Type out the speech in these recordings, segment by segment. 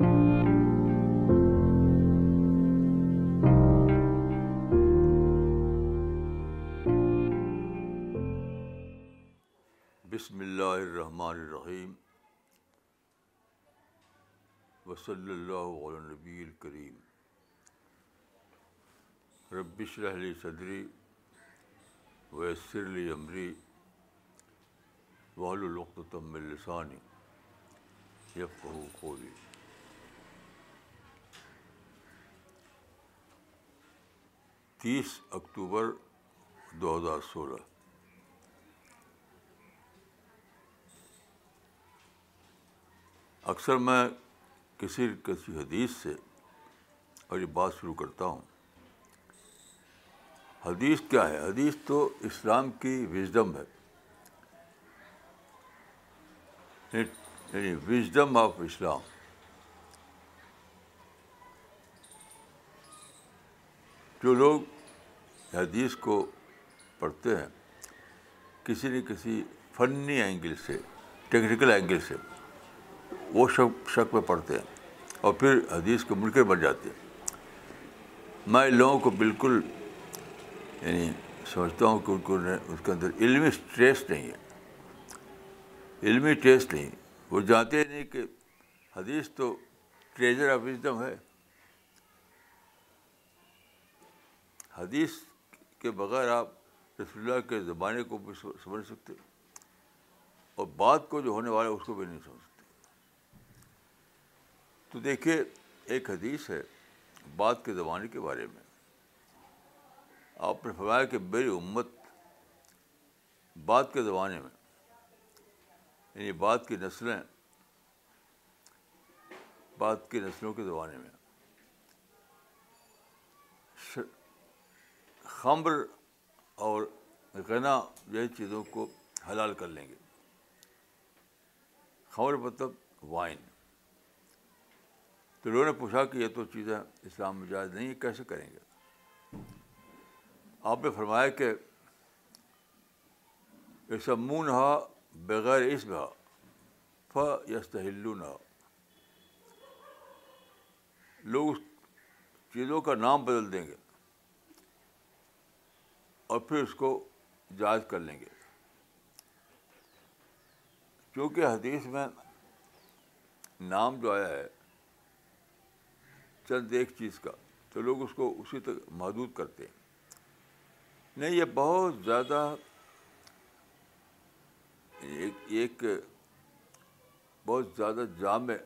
بسم اللہ الرحمن الرحیم وصلی اللہ علیہ نبی الکریم ربش الحلی صدری ویسر علی عمری وقت و تم لسانی یب قولی تیس اکتوبر دو ہزار سولہ اکثر میں کسی کسی حدیث سے اور یہ بات شروع کرتا ہوں حدیث کیا ہے حدیث تو اسلام کی وزڈم ہے یعنی وزڈم آف اسلام جو لوگ حدیث کو پڑھتے ہیں کسی نہ کسی فنی اینگل سے ٹیکنیکل اینگل سے وہ شک شک میں پڑھتے ہیں اور پھر حدیث کے ملکے بن جاتے ہیں میں لوگوں کو بالکل یعنی سمجھتا ہوں کہ ان کو اس کے اندر علمی ٹیسٹ نہیں ہے علمی ٹیسٹ نہیں وہ جانتے نہیں کہ حدیث تو ٹریجر آف وزڈم ہے حدیث کے بغیر آپ رسول اللہ کے زمانے کو بھی سمجھ سکتے اور بات کو جو ہونے والا ہے اس کو بھی نہیں سمجھ سکتے تو دیکھیے ایک حدیث ہے بات کے زمانے کے بارے میں آپ نے فرمایا کہ میری امت بات کے زمانے میں یعنی بات کی نسلیں بات کی نسلوں کے زمانے میں خمر اور غنا جیسی چیزوں کو حلال کر لیں گے خمر مطلب وائن تو لوگوں نے پوچھا کہ یہ تو چیزیں اسلام میں جائز نہیں کیسے کریں گے آپ نے فرمایا کہ ایسا منہ نہا بغیر عشم ہا فسلونا لوگ اس چیزوں کا نام بدل دیں گے اور پھر اس کو جائز کر لیں گے چونکہ حدیث میں نام جو آیا ہے چند ایک چیز کا تو لوگ اس کو اسی تک محدود کرتے ہیں نہیں یہ بہت زیادہ ایک بہت زیادہ جامع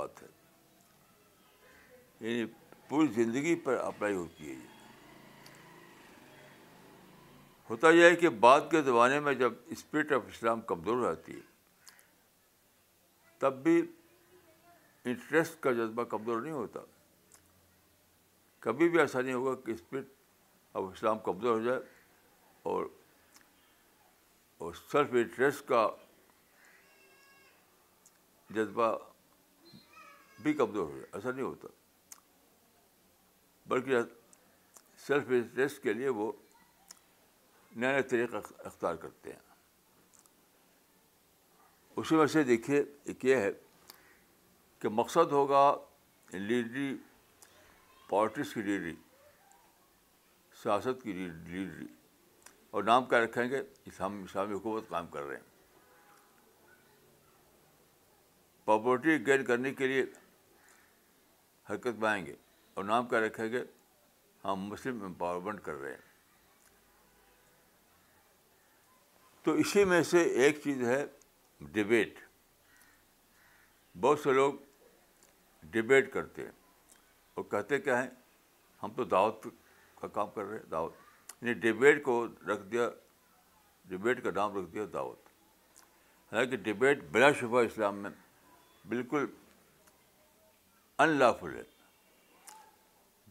بات ہے یعنی پوری زندگی پر اپلائی ہوتی ہے یہ ہوتا یہ ہے کہ بعد کے زمانے میں جب اسپرٹ آف اسلام کمزور رہتی ہے تب بھی انٹرسٹ کا جذبہ کمزور نہیں ہوتا کبھی بھی ایسا نہیں ہوگا کہ اسپرٹ آف اسلام کمزور ہو جائے اور سیلف انٹرسٹ کا جذبہ بھی کمزور ہو جائے ایسا نہیں ہوتا بلکہ سیلف انٹرسٹ کے لیے وہ نئے نئے طریقے اختیار کرتے ہیں اسی میں سے دیکھیے ایک یہ ہے کہ مقصد ہوگا لیڈری پالیٹکس کی لیڈری سیاست کی لیڈری اور نام کیا رکھیں گے اسلام اسلامی حکومت کام کر رہے ہیں پاپرٹی گین کرنے کے لیے حرکت بنائیں گے اور نام کیا رکھیں گے ہم مسلم امپاورمنٹ کر رہے ہیں تو اسی میں سے ایک چیز ہے ڈبیٹ بہت سے لوگ ڈبیٹ کرتے ہیں اور کہتے کیا ہیں ہم تو دعوت کا کام کر رہے ہیں دعوت یعنی ڈبیٹ کو رکھ دیا ڈبیٹ کا نام رکھ دیا دعوت حالانکہ ڈبیٹ بلا شبہ اسلام میں بالکل ان لافل ہے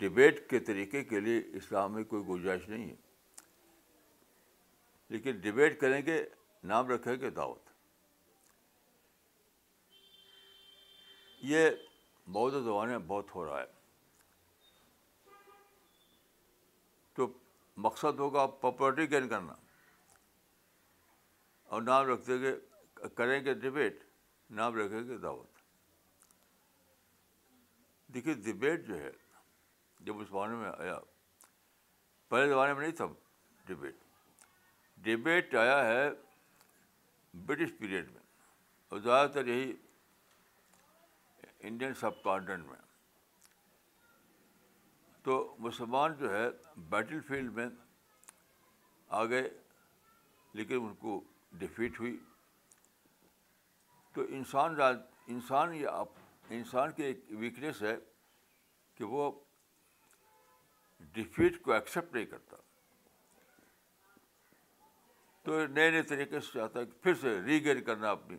ڈبیٹ کے طریقے کے لیے اسلام میں کوئی گنجائش نہیں ہے لیکن ڈبیٹ کریں گے نام رکھیں گے دعوت یہ بودھ زمانے میں بہت ہو رہا ہے تو مقصد ہوگا پراپرٹی گین کرنا اور نام رکھتے گے کریں گے ڈبیٹ نام رکھیں گے دعوت دیکھیے ڈبیٹ جو ہے جب اس زمانے میں آیا پہلے زمانے میں نہیں تھا ڈبیٹ ڈبیٹ آیا ہے برٹش پیریڈ میں اور زیادہ تر یہی انڈین سب کانٹیننٹ میں تو مسلمان جو ہے بیٹل فیلڈ میں آ گئے لیکن ان کو ڈفیٹ ہوئی تو انسان انسان یا انسان کی ایک ویکنیس ہے کہ وہ ڈفیٹ کو ایکسیپٹ نہیں کرتا تو نئے نئے طریقے سے چاہتا ہے کہ پھر سے ریگین کرنا اپنی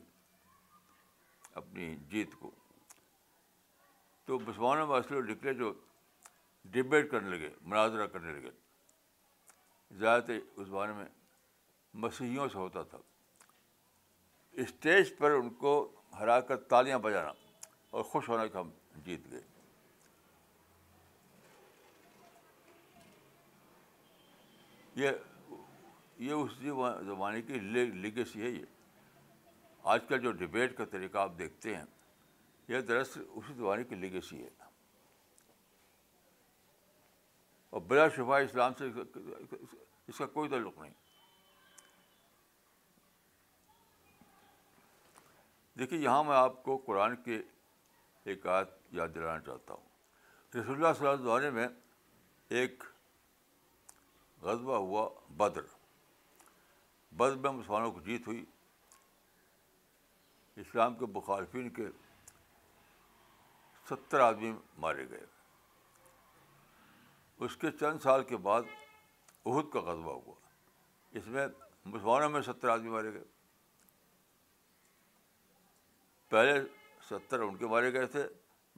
اپنی جیت کو تو مسلمانوں میں اصل نکلے جو ڈبیٹ کرنے لگے مناظرہ کرنے لگے زیادہ تر اس زمانے میں مسیحیوں سے ہوتا تھا اسٹیج پر ان کو ہرا کر تالیاں بجانا اور خوش ہونا کہ ہم جیت گئے یہ یہ اس زمانے کی لیگیسی ہے یہ آج کل جو ڈبیٹ کا طریقہ آپ دیکھتے ہیں یہ دراصل اسی زمانے کی لیگیسی ہے اور بلا شفا اسلام سے اس کا کوئی تعلق نہیں دیکھیے یہاں میں آپ کو قرآن کے ایک آیت یاد دلانا چاہتا ہوں رسول اللہ صلی اللہ علیہ وسلم میں ایک غذبہ ہوا بدر بد میں مسلمانوں کو جیت ہوئی اسلام کے مخالفین کے ستر آدمی مارے گئے اس کے چند سال کے بعد عہد کا قصبہ ہوا اس میں مسلمانوں میں ستر آدمی مارے گئے پہلے ستر ان کے مارے گئے تھے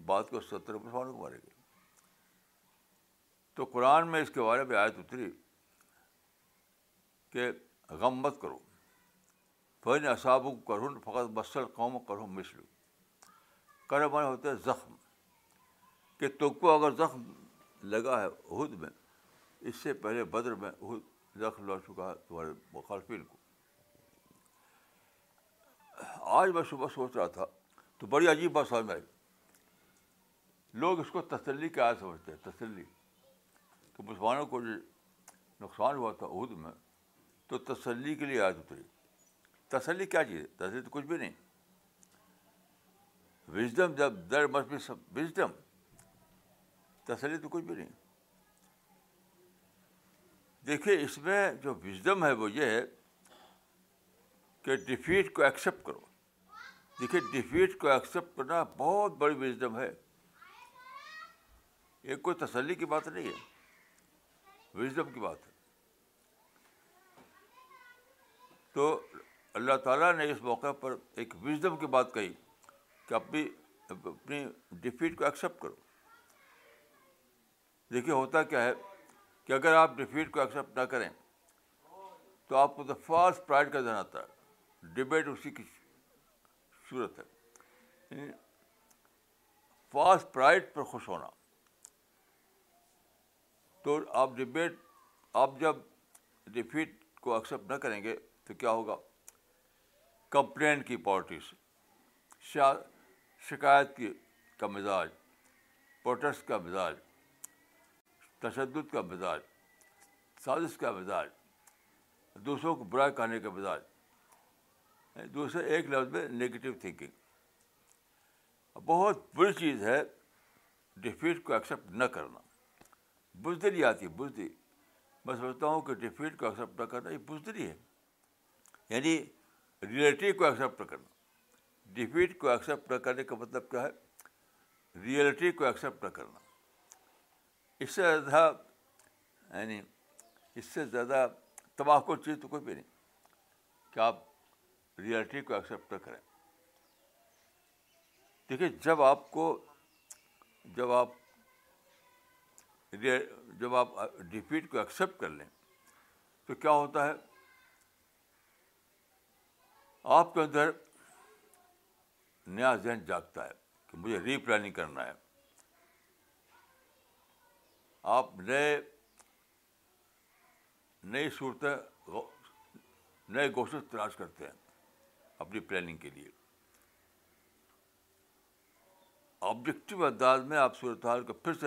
بعد کو ستر مسلمانوں کو مارے گئے تو قرآن میں اس کے بارے میں آیت اتری کہ غم مت کرو فین و کرن فقط مسل قوم کرو مشر کرم ہوتے ہیں زخم کہ تو کو اگر زخم لگا ہے عہد میں اس سے پہلے بدر میں عہد زخم لگ چکا ہے تمہارے مخالفین کو آج میں صبح سوچ رہا تھا تو بڑی عجیب بات سمجھ میں آئی لوگ اس کو تسلی کیا سمجھتے ہیں تسلی تو مسلمانوں کو جو نقصان ہوا تھا عہد میں تو تسلی کے لیے آیت اتری تسلی کیا چیز ہے تسلی تو کچھ بھی نہیں وزڈم جب در مس بھی وزڈم تسلی تو کچھ بھی نہیں دیکھیے اس میں جو وزڈم ہے وہ یہ ہے کہ ڈیفیٹ کو ایکسیپٹ کرو دیکھیے ڈیفیٹ کو ایکسیپٹ کرنا بہت بڑی وزڈم ہے یہ کوئی تسلی کی بات نہیں ہے وزڈم کی بات ہے تو اللہ تعالیٰ نے اس موقع پر ایک وزڈم کی بات کہی کہ اپنی اپنی ڈیفیٹ کو ایکسیپٹ کرو دیکھیے ہوتا کیا ہے کہ اگر آپ ڈیفیٹ کو ایکسیپٹ نہ کریں تو آپ کو تو فاسٹ پرائڈ کا ذہن آتا ہے ڈبیٹ اسی کی صورت ہے فاسٹ یعنی پرائڈ پر خوش ہونا تو آپ ڈبیٹ آپ جب ڈیفیٹ کو ایکسیپٹ نہ کریں گے تو کیا ہوگا کمپلین کی پالٹیس شکایت کی کا مزاج پروٹیسٹ کا مزاج تشدد کا مزاج سازش کا مزاج دوسروں کو برا کہنے کا مزاج دوسرے ایک لفظ میں نگیٹو تھنکنگ بہت بری چیز ہے ڈیفیٹ کو ایکسیپٹ نہ کرنا بزدری آتی ہے بزدری میں سمجھتا ہوں کہ ڈیفیٹ کو ایکسیپٹ نہ کرنا یہ بزدری ہے یعنی ریئلٹی کو ایکسیپٹ کرنا ڈیفیٹ کو ایکسیپٹ نہ کرنے کا مطلب کیا ہے ریئلٹی کو ایکسیپٹ نہ کرنا اس سے زیادہ یعنی اس سے زیادہ تباہ کو چیز تو کوئی بھی نہیں کہ آپ ریئلٹی کو ایکسیپٹ نہ کریں دیکھیے جب آپ کو جب آپ جب آپ ڈیفیٹ کو ایکسیپٹ کر لیں تو کیا ہوتا ہے آپ کے اندر نیا ذہن جاگتا ہے کہ مجھے ری پلاننگ کرنا ہے آپ نئے نئی صورتیں نئے گوشت تلاش کرتے ہیں اپنی پلاننگ کے لیے آبجیکٹو انداز میں آپ صورت حال کو پھر سے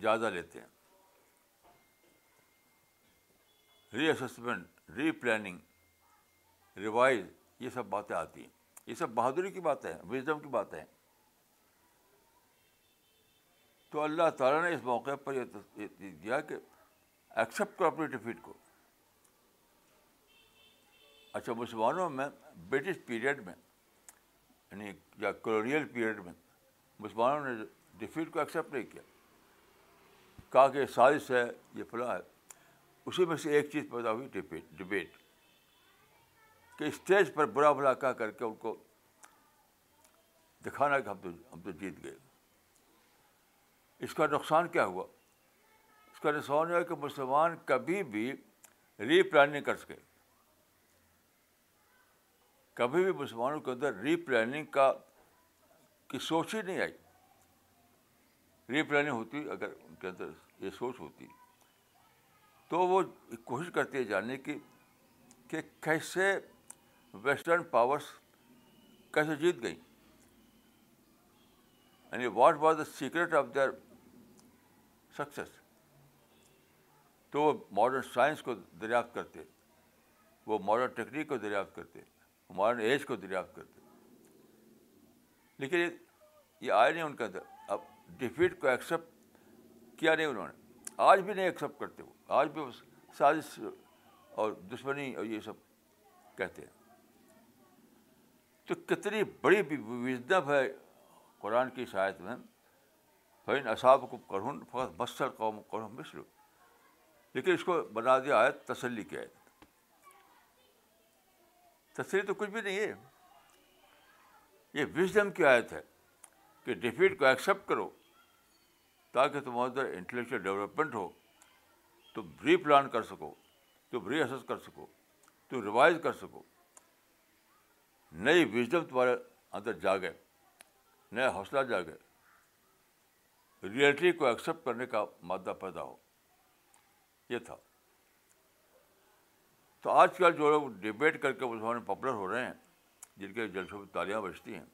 جائزہ لیتے ہیں reassessment replanning revise یہ سب باتیں آتی ہیں یہ سب بہادری کی باتیں ہیں وزڈم کی باتیں ہیں تو اللہ تعالیٰ نے اس موقع پر یہ دیا کہ ایکسیپٹ کرو اپنی ڈفیٹ کو اچھا مسلمانوں میں برٹش پیریڈ میں یعنی یا کلونیل پیریڈ میں مسلمانوں نے ڈفیٹ کو ایکسیپٹ نہیں کیا کہا کہ سازش ہے یہ فلاں ہے اسی میں سے ایک چیز پیدا ہوئی ڈبیٹ کہ اسٹیج پر برا بھلا کہہ کر کے ان کو دکھانا کہ ہم تو ہم تو جیت گئے اس کا نقصان کیا ہوا اس کا نقصان یہ ہے کہ مسلمان کبھی بھی ری پلاننگ کر سکے کبھی بھی مسلمانوں کے اندر ری پلاننگ کا کی سوچ ہی نہیں آئی ری پلاننگ ہوتی اگر ان کے اندر یہ سوچ ہوتی تو وہ کوشش کرتی ہے جاننے کی کہ کیسے ویسٹرن پاورس کیسے جیت گئیں یعنی what was the secret of their success تو وہ ماڈرن سائنس کو دریافت کرتے وہ ماڈرن ٹیکنیک کو دریافت کرتے ماڈرن ایج کو دریافت کرتے لیکن یہ آئے نہیں ان کے اندر اب ڈیفیٹ کو ایکسیپٹ کیا نہیں انہوں نے آج بھی نہیں ایکسیپٹ کرتے وہ آج بھی سازش اور دشمنی اور یہ سب کہتے ہیں تو کتنی بڑی وزدم ہے قرآن کی شاید میں فین اصاب کو کروں فقط بسر قوم کو مصر لیکن اس کو بنا دیا آیت تسلی کی آیت تسلی تو کچھ بھی نہیں ہے یہ وزڈم کی آیت ہے کہ ڈیفیٹ کو ایکسیپٹ کرو تاکہ تمہارے اندر انٹلیکچل ڈیولپمنٹ ہو تم ری پلان کر سکو تم ری اسس کر سکو تم ریوائز کر سکو نئی وزڈم تمہارے اندر جاگے نیا حوصلہ جاگے ریئلٹی کو ایکسیپٹ کرنے کا مادہ پیدا ہو یہ تھا تو آج کل جو لوگ ڈبیٹ کر کے مسلمان پاپولر ہو رہے ہیں جن کے جلسوں میں تالیاں بجتی ہیں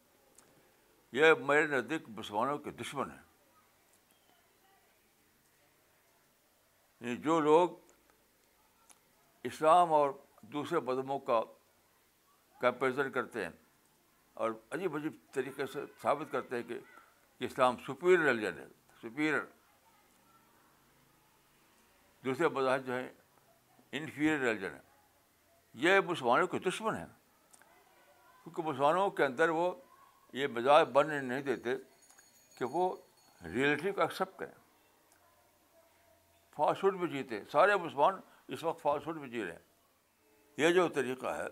یہ میرے نزدیک مسلمانوں کے دشمن ہیں یعنی جو لوگ اسلام اور دوسرے بدموں کا کرتے ہیں اور عجیب عجیب طریقے سے ثابت کرتے ہیں کہ اسلام سپیریئر ریلیجن ہے سپیریئر دوسرے مذاہب جو ہیں انفیریئر ریلیجن ہے یہ مسلمانوں کے دشمن ہیں کیونکہ مسلمانوں کے اندر وہ یہ مزاج بننے نہیں دیتے کہ وہ ریئلٹی کو ایکسیپٹ کریں فاسٹ فوڈ میں جیتے سارے مسلمان اس وقت فاسٹ فوڈ میں جی رہے ہیں یہ جو طریقہ ہے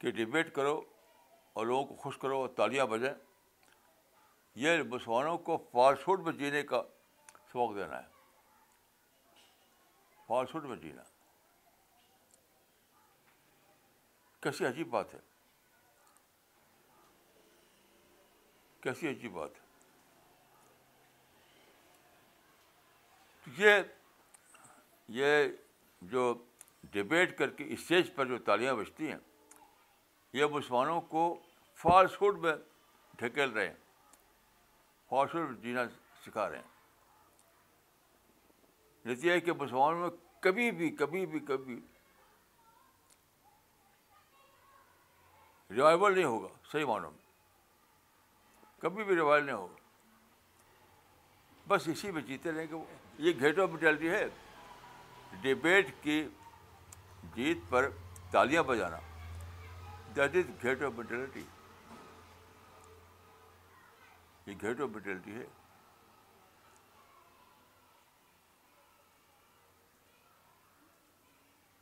کہ ڈبیٹ کرو اور لوگوں کو خوش کرو اور تالیاں بجیں یہ مسلمانوں کو فالسٹ فوڈ میں جینے کا شوق دینا ہے فالسٹ فوڈ میں جینا کیسی عجیب بات ہے کیسی عجیب بات ہے یہ یہ جو ڈبیٹ کر کے اسٹیج پر جو تالیاں بجتی ہیں یہ مسلمانوں کو فالس فوڈ میں ڈھکیل رہے ہیں فالس فوڈ جینا سکھا رہے ہیں نتیجہ کہ مسلمانوں میں کبھی بھی کبھی بھی کبھی ریوائول نہیں ہوگا صحیح معنوں میں کبھی بھی ریوائل نہیں ہوگا بس اسی میں جیتے رہیں کہ وہ یہ گھیٹو آف ہے ڈبیٹ کی جیت پر تالیاں بجانا that is get off mentality یہ گیٹ آف مینٹلٹی ہے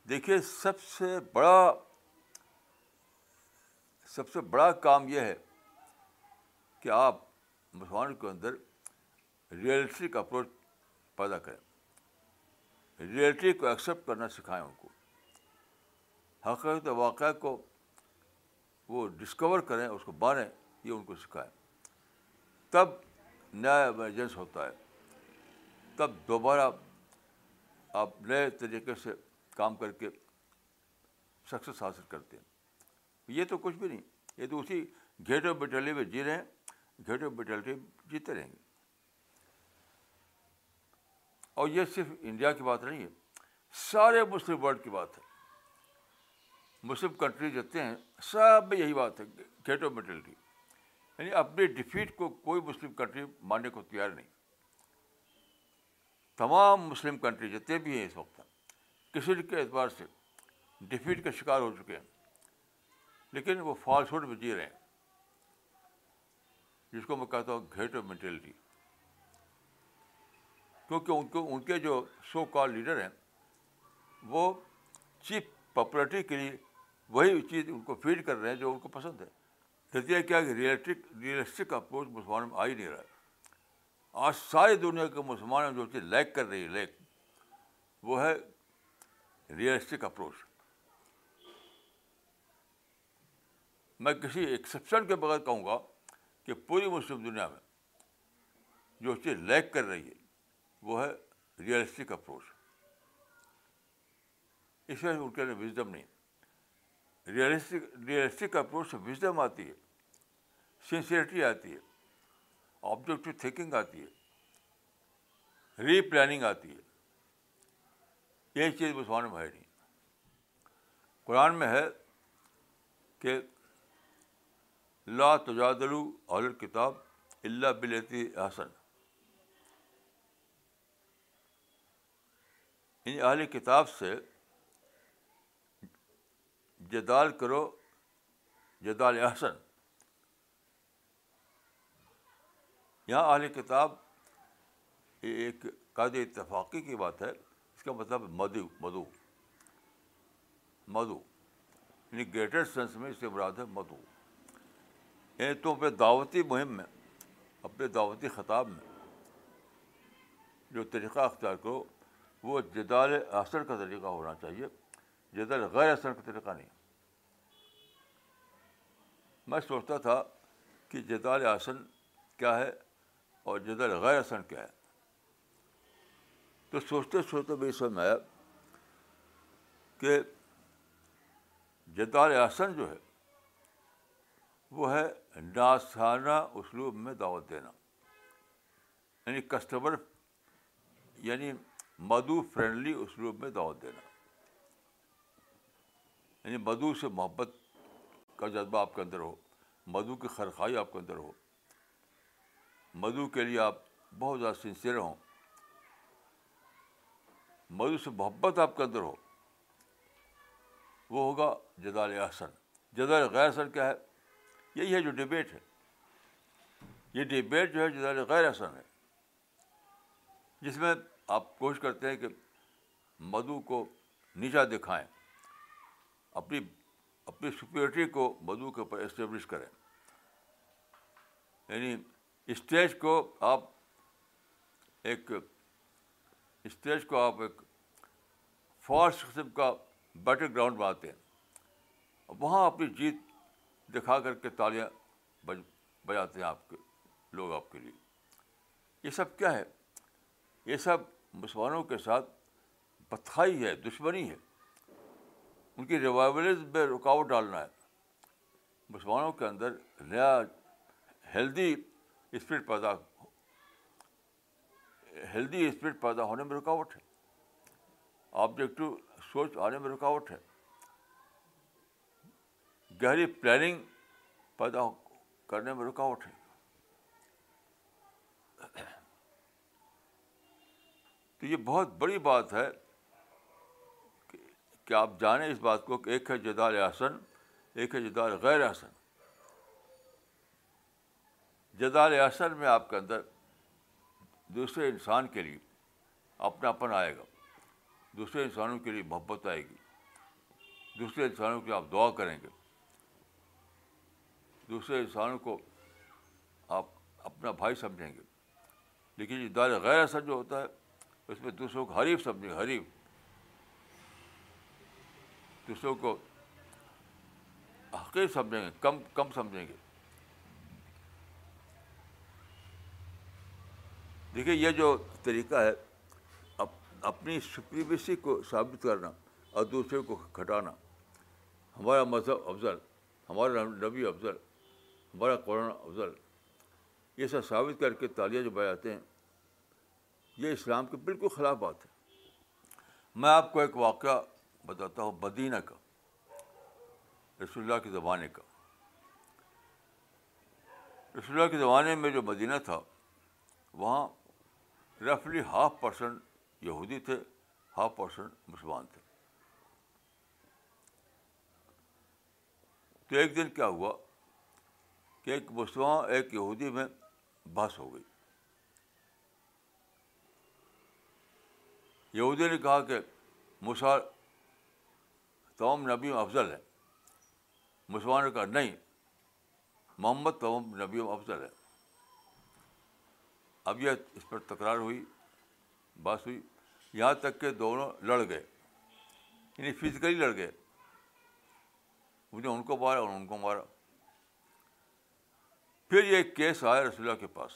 دیکھیے سب سے بڑا سب سے بڑا کام یہ ہے کہ آپ مسلمانوں کے اندر ریئلسٹک اپروچ پیدا کریں ریئلٹی کو ایکسیپٹ کرنا سکھائیں ان کو حقیقت واقعہ کو وہ ڈسکور کریں اس کو باریں یہ ان کو سکھائیں تب نیا ایمرجنس ہوتا ہے تب دوبارہ آپ نئے طریقے سے کام کر کے سکسیس حاصل کرتے ہیں یہ تو کچھ بھی نہیں یہ تو اسی گیٹ آف بیٹلی میں جی رہے ہیں گیٹ آف بیٹلی جیتے رہیں گے اور یہ صرف انڈیا کی بات نہیں ہے سارے مسلم ورلڈ کی بات ہے مسلم کنٹریز رہتے ہیں سب میں یہی بات ہے گھیٹ آف مینٹلٹی یعنی اپنی ڈیفیٹ کو کوئی مسلم کنٹری ماننے کو تیار نہیں تمام مسلم کنٹری جتنے بھی ہیں اس وقت کسی کے اعتبار سے ڈیفیٹ کا شکار ہو چکے ہیں لیکن وہ فالس ہوڈ جی رہے ہیں جس کو میں کہتا ہوں گھیٹو آف مینٹلٹی کیونکہ ان کو ان کے جو سو کال لیڈر ہیں وہ چیف پاپولرٹی کے لیے وہی چیز ان کو فیڈ کر رہے ہیں جو ان کو پسند ہے دیتی ہے کیا کہ ریئلسٹک ریئلسٹک اپروچ مسلمانوں میں آ ہی نہیں رہا ہے آج ساری دنیا کے مسلمان جو چیز لیک کر رہی ہے لیک وہ ہے ریئلسٹک اپروچ میں کسی ایکسپشن کے بغیر کہوں گا کہ پوری مسلم دنیا میں جو چیز لیک کر رہی ہے وہ ہے ریئلسٹک اپروچ اس میں ان کے لیے وزڈم نہیں ریئلسٹک ریئلسٹک اپروچ سے وزڈم آتی ہے سنسیئرٹی آتی ہے آبجیکٹو تھینکنگ آتی ہے ری پلاننگ آتی ہے یہ چیز مسلمان میں ہے نہیں قرآن میں ہے کہ لا تجادلو عال کتاب اللہ بلتی احسن ان کتاب سے جدال کرو جدال احسن یہاں اہل کتاب ایک قاد اتفاقی کی بات ہے اس کا مطلب مدو مدو مدو یعنی گریٹر سینس میں اس سے مراد ہے مدو یعنی تو اپنے دعوتی مہم میں اپنے دعوتی خطاب میں جو طریقہ اختیار کرو وہ جدال احسن کا طریقہ ہونا چاہیے جدال غیر اثر کا طریقہ نہیں میں سوچتا تھا کہ جدال آسن کیا ہے اور جدال غیر آسن کیا ہے تو سوچتے سوچتے بھی میں آیا کہ جدال آسن جو ہے وہ ہے ناسانہ اسلوب میں دعوت دینا یعنی کسٹمر یعنی مدو فرینڈلی اسلوب میں دعوت دینا یعنی مدو سے محبت کا جذبہ آپ کے اندر ہو مدعو کی خرخائی آپ کے اندر ہو مدعو کے لیے آپ بہت زیادہ سنسیئر ہوں مدعو سے محبت آپ کے اندر ہو وہ ہوگا جدال احسن جدال غیر احسن کیا ہے یہی ہے جو ڈبیٹ ہے یہ ڈبیٹ جو ہے جدال غیر احسن ہے جس میں آپ کوشش کرتے ہیں کہ مدعو کو نیچا دکھائیں اپنی اپنی سپیورٹی کو مدعو کے اوپر اسٹیبلش کریں یعنی اسٹیج کو آپ ایک اسٹیج کو آپ ایک فارس قسم کا بیٹل گراؤنڈ بناتے ہیں وہاں اپنی جیت دکھا کر کے تالیاں بج بجاتے ہیں آپ کے لوگ آپ کے لیے یہ سب کیا ہے یہ سب مسلمانوں کے ساتھ بتائی ہے دشمنی ہے ان کی ریوائولز میں رکاوٹ ڈالنا ہے مسلمانوں کے اندر نیا ہیلدی اسپرٹ پیدا ہیلدی اسپرٹ پیدا ہونے میں رکاوٹ ہے آبجیکٹو سوچ آنے میں رکاوٹ ہے گہری پلاننگ پیدا کرنے میں رکاوٹ ہے تو یہ بہت بڑی بات ہے کہ آپ جانیں اس بات کو کہ ایک ہے جدال احسن ایک ہے جدال غیر احسن جدال احسن میں آپ کے اندر دوسرے انسان کے لیے اپناپن آئے گا دوسرے انسانوں کے لیے محبت آئے گی دوسرے انسانوں کے لیے آپ دعا کریں گے دوسرے انسانوں کو آپ اپنا بھائی سمجھیں گے لیکن جدال غیر احسن جو ہوتا ہے اس میں دوسروں کو حریف سمجھیں حریف دوسروں کو حقیر سمجھیں گے کم کم سمجھیں گے دیکھیے یہ جو طریقہ ہے اپنی سپریمیسی کو ثابت کرنا اور دوسرے کو گھٹانا ہمارا مذہب افضل ہمارا نبی افضل ہمارا قرآن افضل یہ سب ثابت کر کے تالیاں جو بجاتے ہیں یہ اسلام کے بالکل خلاف بات ہے میں آپ کو ایک واقعہ بتاتا ہوں مدینہ کا رسول اللہ کے زمانے کا رسول اللہ کے زمانے میں جو مدینہ تھا وہاں رفلی ہاف پرسنٹ یہودی تھے ہاف پرسنٹ مسلمان تھے تو ایک دن کیا ہوا کہ ایک مسلمان ایک یہودی میں بحث ہو گئی یہودی نے کہا کہ مسا نبیوں نبی افضل ہے مسلمان کہا نہیں محمد نبیوں نبی افضل ہے اب یہ اس پر تکرار ہوئی بات ہوئی یہاں تک کہ دونوں لڑ گئے یعنی فزیکلی لڑ گئے مجھے ان کو مارا اور ان کو مارا پھر یہ کیس آیا رسول اللہ کے پاس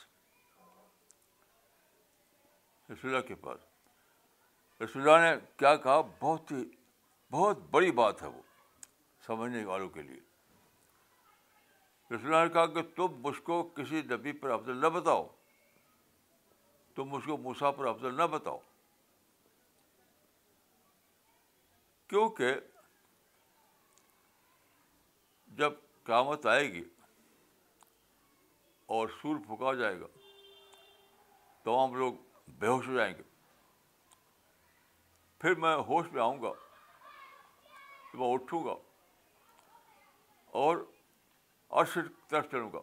رسول اللہ کے پاس رسول اللہ نے کیا کہا بہت ہی بہت بڑی بات ہے وہ سمجھنے والوں کے لیے رسول نے کہا کہ تم مجھ کو کسی نبی پر افضل نہ بتاؤ تم مجھ کو موسا پر افضل نہ بتاؤ کیونکہ جب قیامت آئے گی اور سور پھکا جائے گا تمام لوگ بے ہوش ہو جائیں گے پھر میں ہوش میں آؤں گا میں اٹھوں گا اور عرش کی طرف چلوں گا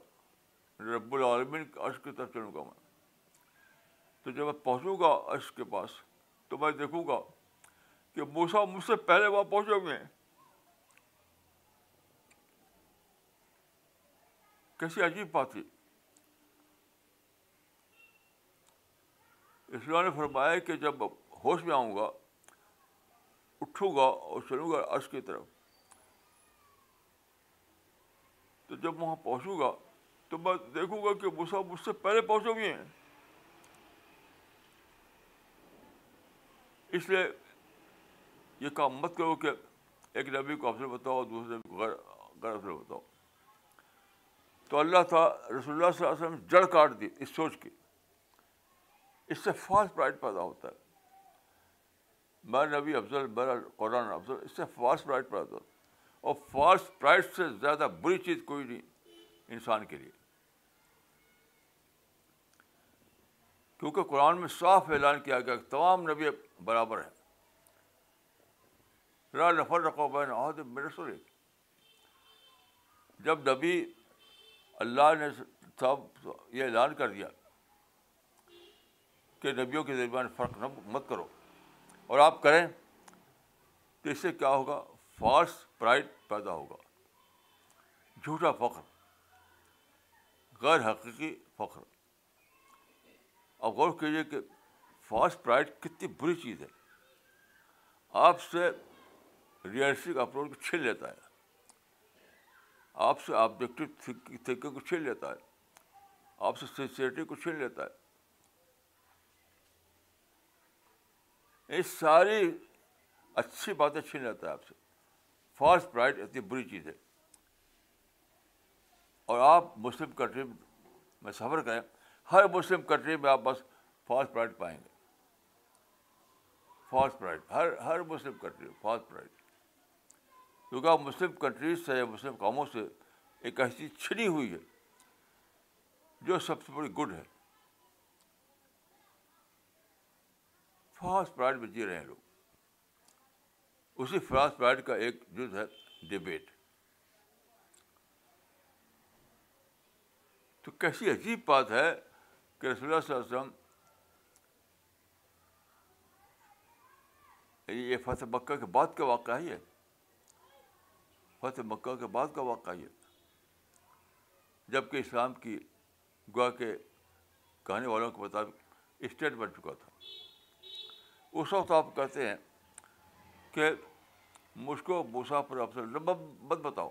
رب العالمین عرش کی طرف چلوں گا میں تو جب میں پہنچوں گا عرش کے پاس تو میں دیکھوں گا کہ موسا مجھ سے پہلے وہاں پہنچے ہوئے ہیں کیسی عجیب بات اس لیے نے فرمایا کہ جب ہوش میں آؤں گا اٹھوں گا اور چلوں گا عرش کی طرف تو جب وہاں پہنچوں گا تو میں دیکھوں گا کہ وہ سب سے پہلے پہنچے ہوئے ہیں اس لیے یہ کام مت کرو کہ ایک نبی کو افضل بتاؤ اور دوسرے نبی کو غیر غیر افضل بتاؤ تو اللہ تھا رسول اللہ صلی اللہ علیہ وسلم جڑ کاٹ دی اس سوچ کی اس سے فاسٹ پرائڈ پیدا ہوتا ہے میں نبی افضل میرا قرآن افضل اس سے فاسٹ پرائز پڑھاتا ہوں اور فاسٹ پرائز سے زیادہ بری چیز کوئی نہیں انسان کے لیے کیونکہ قرآن میں صاف اعلان کیا گیا کہ تمام نبی برابر ہیں را نفر رکھو رقوبۂ عہد مرسور جب نبی اللہ نے سب یہ اعلان کر دیا کہ نبیوں کے درمیان فرق مت کرو اور آپ کریں تو اس سے کیا ہوگا فالس پرائڈ پیدا ہوگا جھوٹا فخر غیر حقیقی فخر اب غور کیجیے کہ فالس پرائڈ کتنی بری چیز ہے آپ سے ریئلسٹک اپروچ کو چھین لیتا ہے آپ سے آبجیکٹو تھنکنگ کو چھین لیتا ہے آپ سے سنسیئرٹی کو چھین لیتا ہے ساری اچھی باتیں چھین لیتا ہے آپ سے فاسٹ پرائڈ اتنی بری چیز ہے اور آپ مسلم کنٹری میں سفر کریں ہر مسلم کنٹری میں آپ بس فاسٹ پرائڈ پائیں گے فاسٹ پرائڈ ہر ہر مسلم کنٹری میں فاسٹ پرائڈ کیونکہ آپ مسلم کنٹریز سے یا مسلم قوموں سے ایک ایسی چھنی ہوئی ہے جو سب سے بڑی گڈ ہے فاسٹ پرائڈ میں جی رہے ہیں لوگ اسی فاسٹ پرائڈ کا ایک جز ہے ڈبیٹ تو کیسی عجیب بات ہے کہ رسول اللہ صلی اللہ علیہ وسلم یعنی یہ فتح مکہ کے بعد کا واقعہ ہی ہے فتح مکہ کے بعد کا واقعہ ہی ہے جب کہ اسلام کی گوا کے کہانی والوں کے مطابق اسٹیٹ بن چکا تھا اس وقت آپ کہتے ہیں کہ مجھ کو موسا پر افسر مت بتاؤ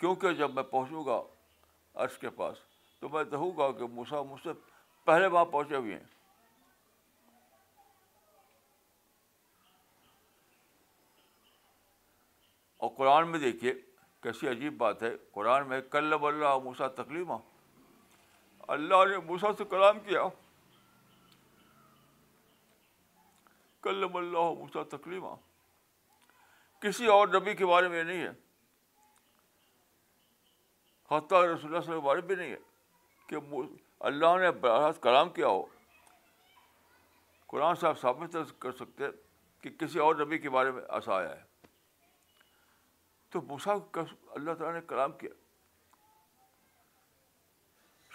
کیونکہ جب میں پہنچوں گا عرش کے پاس تو میں کہوں گا کہ موسا مجھ سے پہلے وہاں پہنچے ہوئے ہیں اور قرآن میں دیکھیے کیسی عجیب بات ہے قرآن میں کلب اللہ موسا تکلیمہ اللہ نے موسا سے کلام کیا کلم اللہ موسا تکلیم کسی اور نبی کے بارے میں نہیں ہے حتیٰ رسول اللہ کے بارے میں نہیں ہے کہ اللہ نے براہ کلام کیا ہو قرآن صاحب ثابت کر سکتے کہ کسی اور نبی کے بارے میں ایسا آیا ہے تو موسا اللہ تعالیٰ نے کلام کیا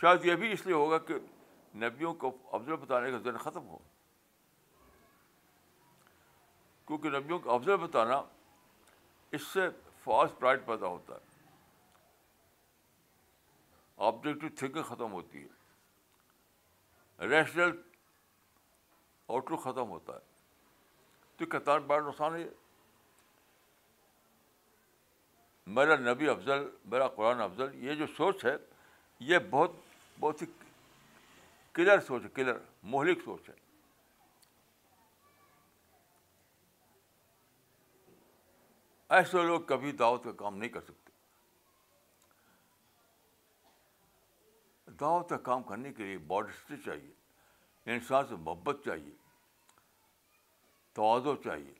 شاید یہ بھی اس لیے ہوگا کہ نبیوں کو افضل بتانے کا ذہن ختم ہو کیونکہ نبیوں کا افضل بتانا اس سے فالس پرائڈ پیدا ہوتا ہے آبجیکٹو تھنکنگ ختم ہوتی ہے ریشنل آؤٹ لک ختم ہوتا ہے تو کتان بڑا نقصان ہے میرا نبی افضل میرا قرآن افضل یہ جو سوچ ہے یہ بہت بہت ہی کلر سوچ ہے کلر مہلک سوچ ہے ایسے لوگ کبھی دعوت کا کام نہیں کر سکتے دعوت کا کام کرنے کے لیے باڈسٹری چاہیے انسان سے محبت چاہیے توازو چاہیے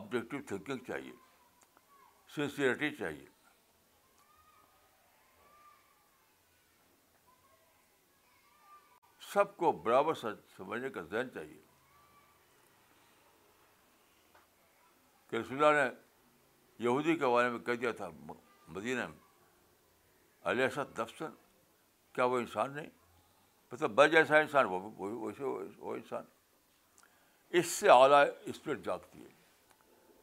آبجیکٹیو تھنکنگ چاہیے سنسیئرٹی چاہیے سب کو برابر سمجھنے کا ذہن چاہیے کہ رسول اللہ نے یہودی کے بارے میں کہہ دیا تھا مدینہ میں علیہ دفسن کیا وہ انسان نہیں مطلب بر جیسا انسان وہ ویسے وہ انسان اس سے اعلیٰ اسپرٹ جاگتی ہے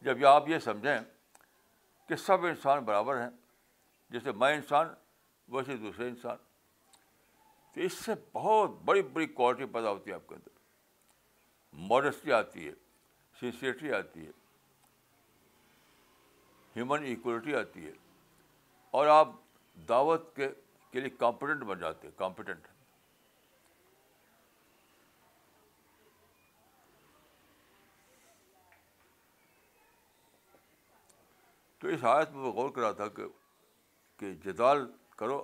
جب یہ آپ یہ سمجھیں کہ سب انسان برابر ہیں جیسے میں انسان ویسے دوسرے انسان تو اس سے بہت بڑی بڑی کوالٹی پیدا ہوتی ہے آپ کے اندر ماڈسٹی آتی ہے سنسیئرٹی آتی ہے ہیومن ایکولیٹی آتی ہے اور آپ دعوت کے کے لیے کمپٹنٹ بن جاتے ہیں کمپٹنٹ تو اس حالت میں غور کرا تھا کہ کہ جدال کرو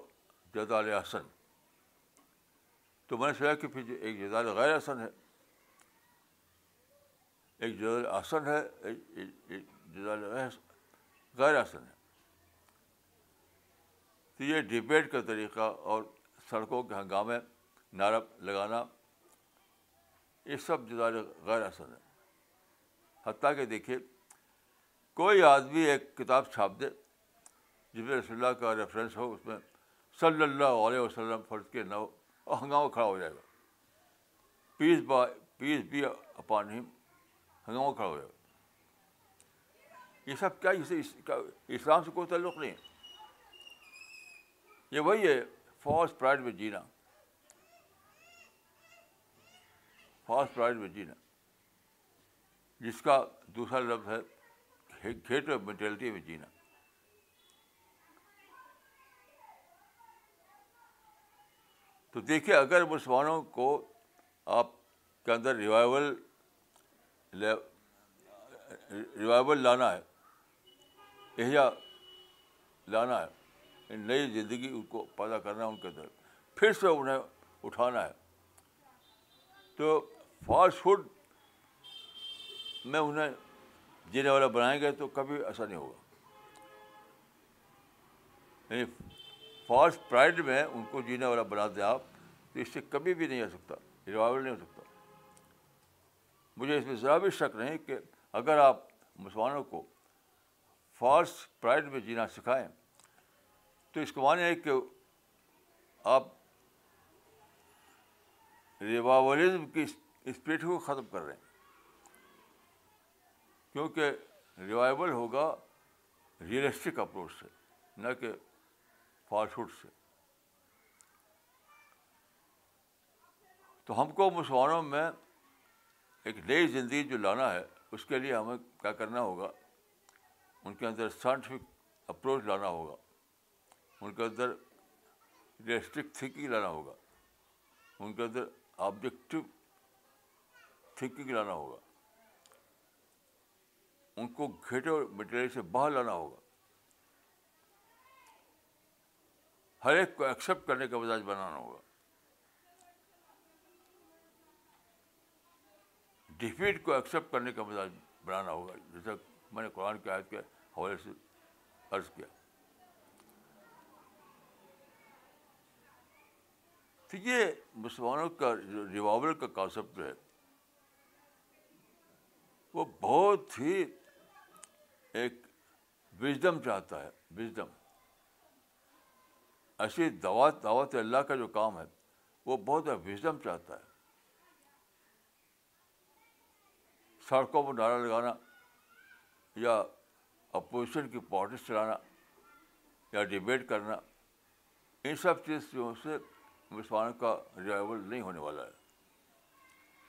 جدال حسن تو میں نے سوچا کہ پھر ایک جدال غیر حسن ہے ایک جدال حسن ہے غیر آسن ہے تو یہ ڈبیٹ کا طریقہ اور سڑکوں کے ہنگامے نعرہ لگانا یہ سب جدار غیر آسن ہے حتیٰ کہ دیکھیے کوئی آدمی ایک کتاب چھاپ دے جس میں اللہ کا ریفرنس ہو اس میں صلی اللہ علیہ وسلم فرض کے نو ہنگامہ کھڑا ہو جائے گا پیس با پیس بی اپان ہیم ہنگامہ کھڑا ہو جائے گا یہ سب کیا اسے اسلام سے کوئی تعلق نہیں یہ وہی ہے فاس پرائڈ میں جینا فاس پرائڈ میں جینا جس کا دوسرا لفظ ہے مینٹلٹی میں جینا تو دیکھیے اگر مسلمانوں کو آپ کے اندر ریوائول ریوائول لانا ہے اہجا لانا ہے نئی زندگی ان کو پیدا کرنا ہے ان کے اندر پھر سے انہیں اٹھانا ہے تو فاسٹ فوڈ میں انہیں جینے والا بنائیں گے تو کبھی ایسا نہیں ہوگا یعنی فاسٹ پرائڈ میں ان کو جینے والا بنا دیں آپ تو اس سے کبھی بھی نہیں ہو سکتا ریوائول نہیں ہو سکتا مجھے اس میں ذرا بھی شک نہیں کہ اگر آپ مسلمانوں کو فالس پرائڈ میں جینا سکھائیں تو اس کو معنی ہے کہ آپ ریواولزم کی اسپرٹ کو ختم کر رہے ہیں کیونکہ ریوائول ہوگا ریئلسٹک اپروچ سے نہ کہ فالس سے تو ہم کو مسلمانوں میں ایک نئی زندگی جو لانا ہے اس کے لیے ہمیں کیا کرنا ہوگا ان کے اندر سائنٹیفک اپروچ لانا ہوگا ان کے اندر ریلسٹک تھنکنگ لانا ہوگا ان کے اندر آبجیکٹو تھنکنگ لانا ہوگا ان کو گھیٹے مٹیریل سے باہر لانا ہوگا ہر ایک کو ایکسیپٹ کرنے کا مزاج بنانا ہوگا ڈیفیٹ کو ایکسیپٹ کرنے کا مزاج بنانا ہوگا جیسے میں نے قرآن کی آیت کے حوالے سے عرض کیا تو یہ مسلمانوں کا جو کا کانسیپٹ جو ہے وہ بہت ہی ایک وزڈم چاہتا ہے وزڈم ایسی دعوت دعوت اللہ کا جو کام ہے وہ بہت وزڈم چاہتا ہے سڑکوں پر نعرہ لگانا یا اپوزیشن کی پارٹیز چلانا یا ڈبیٹ کرنا ان سب چیزوں سے مسلمانوں کا ریوائول نہیں ہونے والا ہے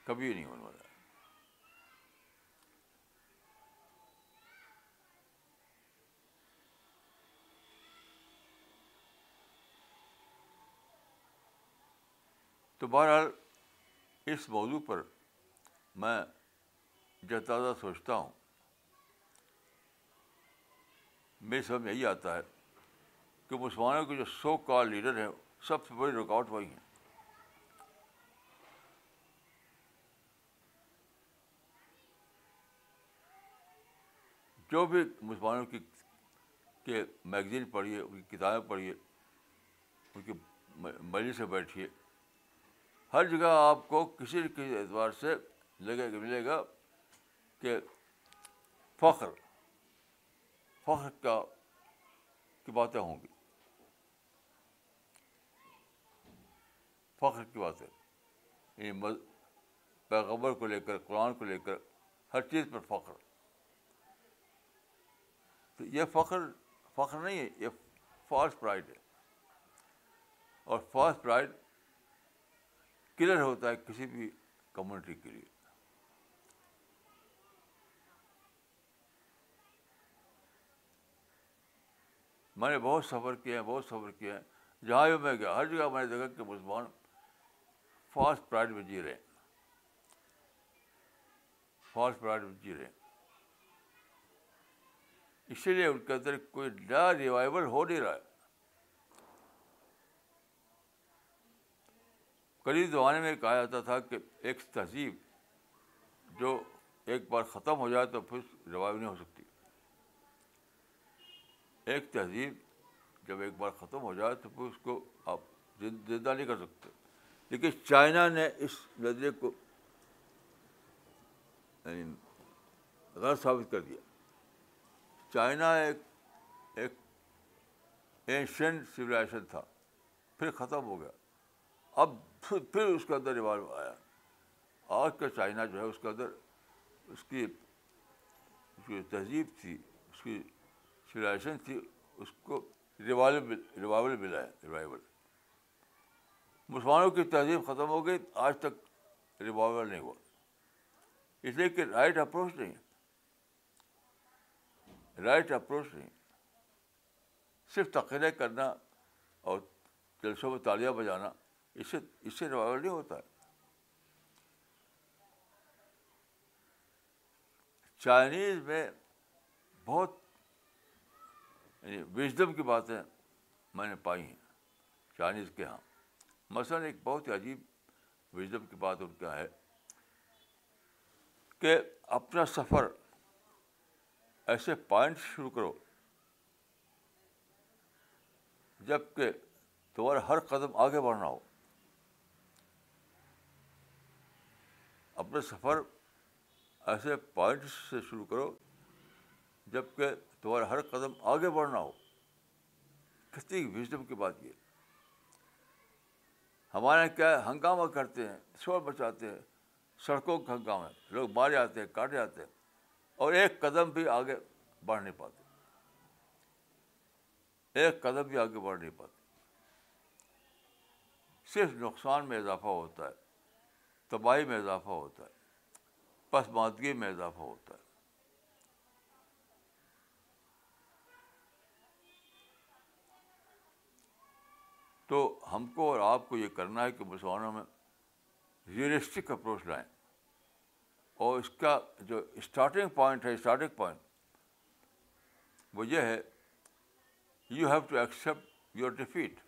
کبھی نہیں ہونے والا ہے تو بہرحال اس موضوع پر میں جتازہ سوچتا ہوں میری سمجھ میں یہی آتا ہے کہ مسلمانوں کے جو سو کال لیڈر ہیں سب سے بڑی رکاوٹ وہی ہیں جو بھی مسلمانوں کی کے میگزین پڑھیے ان کی کتابیں پڑھیے ان کی مجلس سے بیٹھیے ہر جگہ آپ کو کسی نہ کسی اعتبار سے لگے ملے گا کہ فخر فخر کا کی باتیں ہوں گی فخر کی باتیں یعنی پیغبر کو لے کر قرآن کو لے کر ہر چیز پر فخر تو یہ فخر فخر نہیں ہے یہ فالس پرائڈ ہے اور فالس پرائڈ کلر ہوتا ہے کسی بھی کمیونٹی کے لیے میں نے بہت سفر کیا ہے بہت سفر کیا ہے جہاں بھی میں گیا ہر جگہ میں نے دیکھا کہ مسلمان فاسٹ پرائڈ میں جی رہے ہیں پرائڈ میں جی رہے ہیں اسی لیے ان کے اندر کوئی نیا ریوائول ہو نہیں رہا ہے قریب زمانے میں کہا جاتا تھا کہ ایک تہذیب جو ایک بار ختم ہو جائے تو پھر ریوائو نہیں ہو سکتی ایک تہذیب جب ایک بار ختم ہو جائے تو پھر اس کو آپ زندہ نہیں کر سکتے لیکن چائنا نے اس نظریے کو یعنی غلط ثابت کر دیا چائنا ایک ایک اینشینٹ سولیزیشن تھا پھر ختم ہو گیا اب پھر اس کے اندر ریوالو آیا آج کا چائنا جو ہے اس کے اندر اس کی تہذیب تھی اس کی لائسنس تھی اس کو روال ریوائول ملا ہے ریوائول مسلمانوں کی تہذیب ختم ہو گئی آج تک ریوائول نہیں ہوا اس لیے کہ رائٹ اپروچ نہیں رائٹ اپروچ نہیں صرف تقریر کرنا اور جلسوں میں تالیاں بجانا اس سے اس سے ریوائول نہیں ہوتا ہے چائنیز میں بہت یعنی وزڈم کی باتیں میں نے پائی ہیں چائنیز کے یہاں مثلاً ایک بہت ہی عجیب وزڈم کی بات ان کا ہے کہ اپنا سفر ایسے پوائنٹ شروع کرو جب کہ تمہارا ہر قدم آگے بڑھنا ہو اپنا سفر ایسے پوائنٹ سے شروع کرو جب کہ تمہارا ہر قدم آگے بڑھنا ہو کتنی وزڈم کی بات یہ ہمارے یہاں کیا ہنگامہ کرتے ہیں شور بچاتے ہیں سڑکوں کے ہنگامے لوگ مارے جاتے ہیں کاٹ جاتے ہیں اور ایک قدم بھی آگے بڑھ نہیں پاتے ایک قدم بھی آگے بڑھ نہیں پاتے صرف نقصان میں اضافہ ہوتا ہے تباہی میں اضافہ ہوتا ہے پسماندگی میں اضافہ ہوتا ہے تو ہم کو اور آپ کو یہ کرنا ہے کہ مسلمانوں میں ریئلسٹک اپروچ لائیں اور اس کا جو اسٹارٹنگ پوائنٹ ہے اسٹارٹنگ پوائنٹ وہ یہ ہے you have to accept your defeat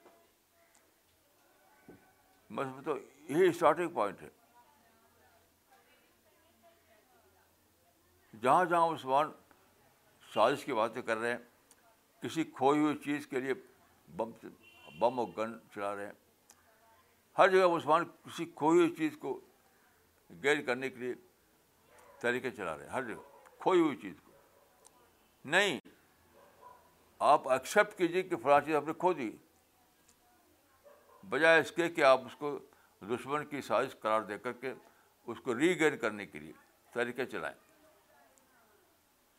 تو یہی اسٹارٹنگ پوائنٹ ہے جہاں جہاں مسلمان سازش کی باتیں کر رہے ہیں کسی کھوئی ہوئی چیز کے لیے بم اور گن چلا رہے ہیں ہر جگہ مسلمان کسی کھوئی ہوئی چیز کو گیر کرنے کے لیے طریقے چلا رہے ہیں ہر جگہ کھوئی ہوئی چیز کو نہیں آپ ایکسیپٹ کیجیے کہ فلاں چیز آپ نے کھو دی بجائے اس کے کہ آپ اس کو دشمن کی سازش قرار دے کر کے اس کو ری گین کرنے کے لیے طریقے چلائیں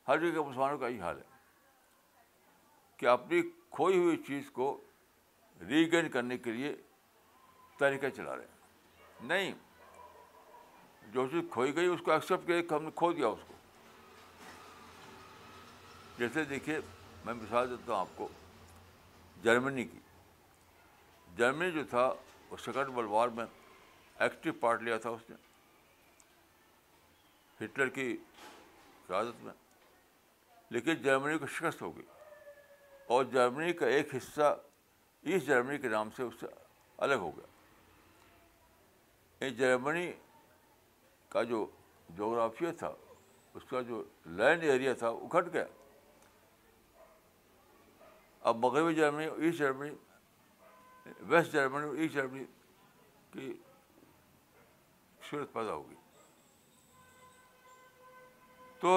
ہر جگہ مسلمانوں کا یہی حال ہے کہ اپنی کھوئی ہوئی چیز کو ریگین کرنے کے لیے طریقے چلا رہے ہیں نہیں جو چیز کھوئی گئی اس کو ایکسیپٹ کر کے ہم نے کھو دیا اس کو جیسے دیکھیے میں مثال دیتا ہوں آپ کو جرمنی کی جرمنی جو تھا وہ سیکنڈ ورلڈ وار میں ایکٹیو پارٹ لیا تھا اس نے ہٹلر کی قیادت میں لیکن جرمنی کو شکست ہو گئی اور جرمنی کا ایک حصہ ایسٹ جرمنی کے نام سے اس سے الگ ہو گیا جرمنی کا جو جغرافیہ تھا اس کا جو لینڈ ایریا تھا وہ کھٹ گیا اب مغربی Germany east Germany west Germany اور ایسٹ جرمنی کی صورت پیدا ہوگی تو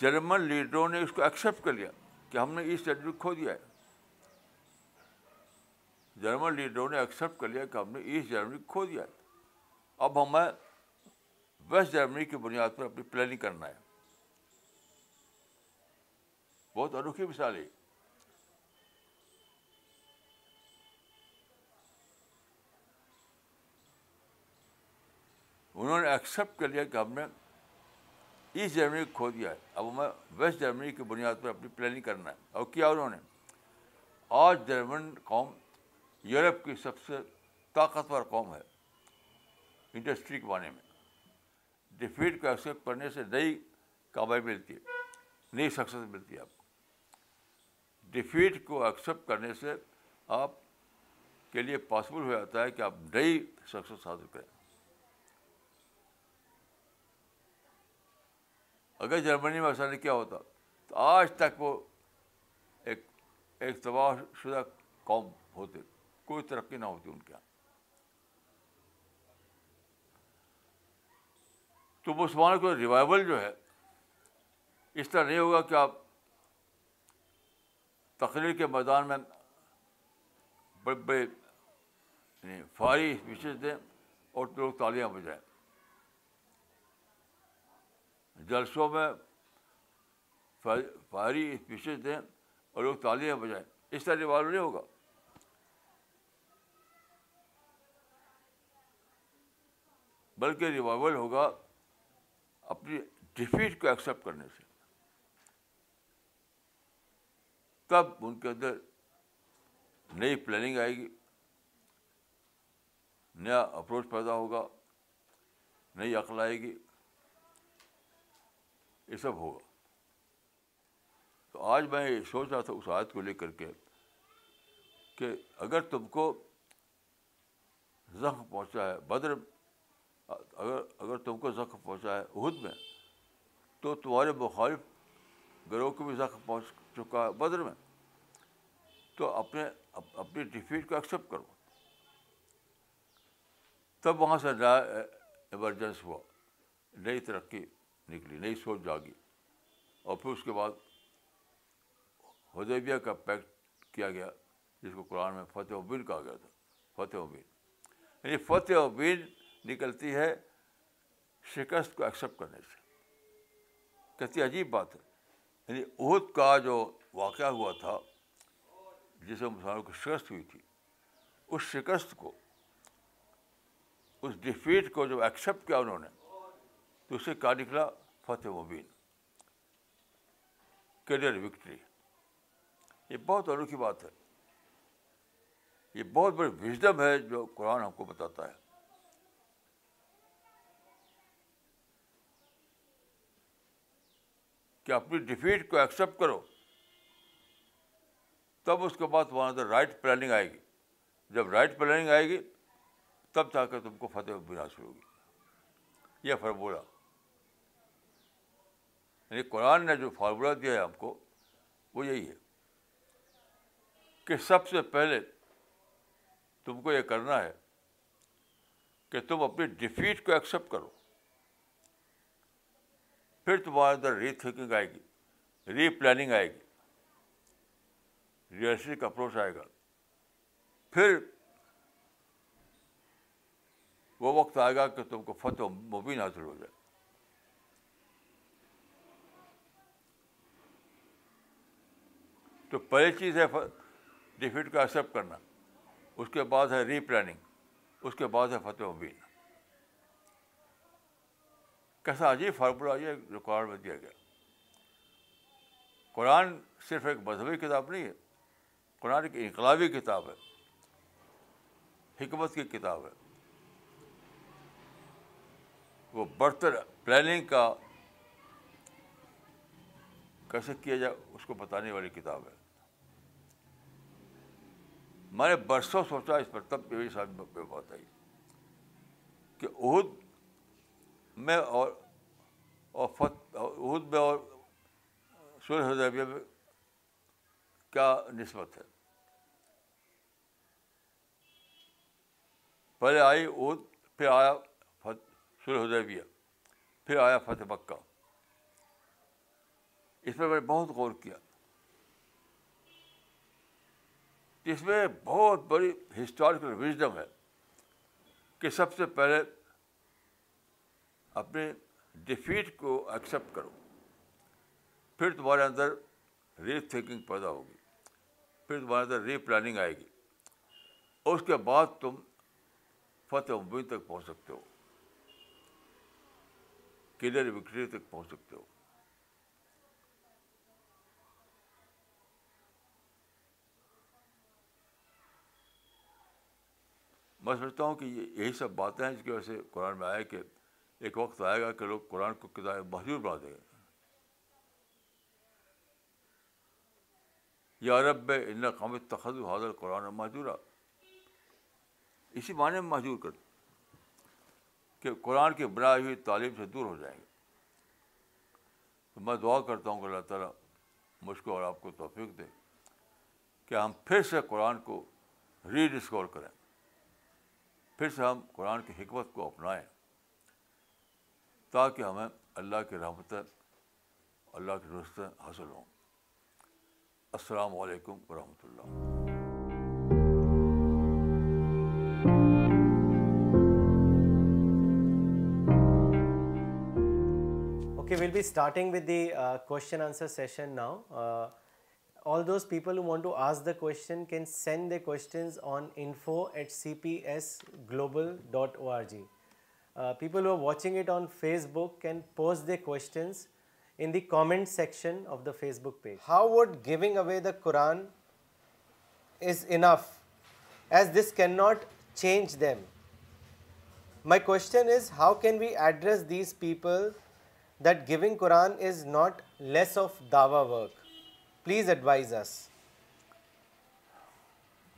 جرمن لیڈروں نے اس کو ایکسیپٹ کر لیا کہ ہم نے ایسٹ جرمنی کھو دیا ہے جرمن لیڈروں نے ایکسیپٹ کر لیا کہ ہم نے ایسٹ جرمنی کھو دیا ہے اب ہمیں ویسٹ جرمنی کی بنیاد پر اپنی پلاننگ کرنا ہے بہت انوکھی مثال ہے انہوں نے ایکسیپٹ کر لیا کہ ہم نے ایسٹ جرمنی کھو دیا ہے اب ہمیں ویسٹ جرمنی کی بنیاد پر اپنی پلاننگ کرنا ہے اور کیا انہوں نے آج جرمن قوم یورپ کی سب سے طاقتور قوم ہے انڈسٹری کے معنی میں ڈفیٹ کو ایکسیپٹ کرنے سے نئی کامیابی ملتی ہے نئی سکسیز ملتی ہے آپ کو ڈفیٹ کو ایکسیپٹ کرنے سے آپ کے لیے پاسبل ہو جاتا ہے کہ آپ نئی سکسیز حاصل کریں اگر جرمنی میں ایسا نہیں کیا ہوتا تو آج تک وہ ایک تباہ شدہ قوم تھے کوئی ترقی نہ ہوتی ان کے یہاں تو مسلمانوں کو ریوائول جو ہے اس طرح نہیں ہوگا کہ آپ تقریر کے میدان میں بڑے بڑے یعنی فاری اسپیچز دیں اور لوگ تالیاں بجائیں جلسوں میں فاری اسپیچز دیں اور لوگ تالیاں بجائیں اس طرح ریوائول نہیں ہوگا بلکہ ریوائول ہوگا اپنی ڈیفیٹ کو ایکسیپٹ کرنے سے تب ان کے اندر نئی پلاننگ آئے گی نیا اپروچ پیدا ہوگا نئی عقل آئے گی یہ سب ہوگا تو آج میں یہ سوچ رہا تھا اس آیت کو لے کر کے کہ اگر تم کو زخم پہنچا ہے بدر اگر اگر تم کو زخم پہنچا ہے عہد میں تو تمہارے مخالف گروہ کو بھی زخم پہنچ چکا ہے بدر میں تو اپنے اپنی ڈیفیٹ کو ایکسیپٹ کرو تب وہاں سے نیا ایمرجنس ہوا نئی ترقی نکلی نئی سوچ جاگی اور پھر اس کے بعد حدیبیہ کا پیکٹ کیا گیا جس کو قرآن میں فتح و بین کہا گیا تھا فتح و بین یعنی فتح و بین نکلتی ہے شکست کو ایکسیپٹ کرنے سے کتنی عجیب بات ہے یعنی عہد کا جو واقعہ ہوا تھا جس میں مسلمانوں کی شکست ہوئی تھی اس شکست کو اس ڈیفیٹ کو جب ایکسیپٹ کیا انہوں نے تو اسے کہا نکلا فتح مبین کیریئر وکٹری یہ بہت انوکھی بات ہے یہ بہت بڑی وژڈم ہے جو قرآن ہم کو بتاتا ہے کہ اپنی ڈیفیٹ کو ایکسیپٹ کرو تب اس کے بعد وہاں سے رائٹ پلاننگ آئے گی جب رائٹ پلاننگ آئے گی تب جا کے تم کو فتح حاصل ہوگی یہ فارمولہ یعنی قرآن نے جو فارمولا دیا ہے ہم کو وہ یہی ہے کہ سب سے پہلے تم کو یہ کرنا ہے کہ تم اپنی ڈیفیٹ کو ایکسیپٹ کرو پھر تمہارے اندر ری تھنکنگ آئے گی ری پلاننگ آئے گی ریئلسٹک اپروچ آئے گا پھر وہ وقت آئے گا کہ تم کو فتح مبین حاصل ہو جائے تو پہلی چیز ہے ڈیفیٹ کو ایکسیپٹ کرنا اس کے بعد ہے ری پلاننگ اس کے بعد ہے فتح مبین کیسا عجیب فارمولہ جو قرآن میں دیا گیا قرآن صرف ایک مذہبی کتاب نہیں ہے قرآن ایک انقلابی کتاب ہے حکمت کی کتاب ہے وہ برتر پلاننگ کا کیسے کیا جائے اس کو بتانے والی کتاب ہے میں نے برسوں سوچا اس پر تب یہ سادہ بات آئی کہ عہد میں اور فت میں اور سر حدیبیہ میں کیا نسبت ہے پہلے آئی عہد پھر آیا سر حدیبیہ پھر آیا فتح مکہ اس میں میں نے بہت غور کیا اس میں بہت بڑی ہسٹوریکل وزڈم ہے کہ سب سے پہلے اپنے ڈیفیٹ کو ایکسیپٹ کرو پھر تمہارے اندر ری تھنکنگ پیدا ہوگی پھر تمہارے اندر ری پلاننگ آئے گی اس کے بعد تم فتح عبید تک پہنچ سکتے ہو کلیئر وکٹری تک پہنچ سکتے ہو میں سمجھتا ہوں کہ یہی سب باتیں ہیں جس کی وجہ سے قرآن میں آئے کہ ایک وقت آئے گا کہ لوگ قرآن کو کتاب محدود بنا دیں گے یا رب میں قام تخذ حاضر قرآن میں اسی معنی میں محدود کر کہ قرآن کی بنائی ہوئی تعلیم سے دور ہو جائیں گے تو میں دعا کرتا ہوں کہ اللہ تعالیٰ مجھ کو اور آپ کو توفیق دے کہ ہم پھر سے قرآن کو ری ڈسکور کریں پھر سے ہم قرآن کی حکمت کو اپنائیں تاکہ ہمیں اللہ کی رحمتیں اللہ کی رستیں حاصل ہوں السلام علیکم all those Allah okay will be starting with the can send the questions dot O R G Uh, people who are watching it on Facebook can post their questions in the comment section of the Facebook page. How would giving away the Quran is enough, as this cannot change them? My question is, how can we address these people that giving Quran is not less of dawah work? Please advise us.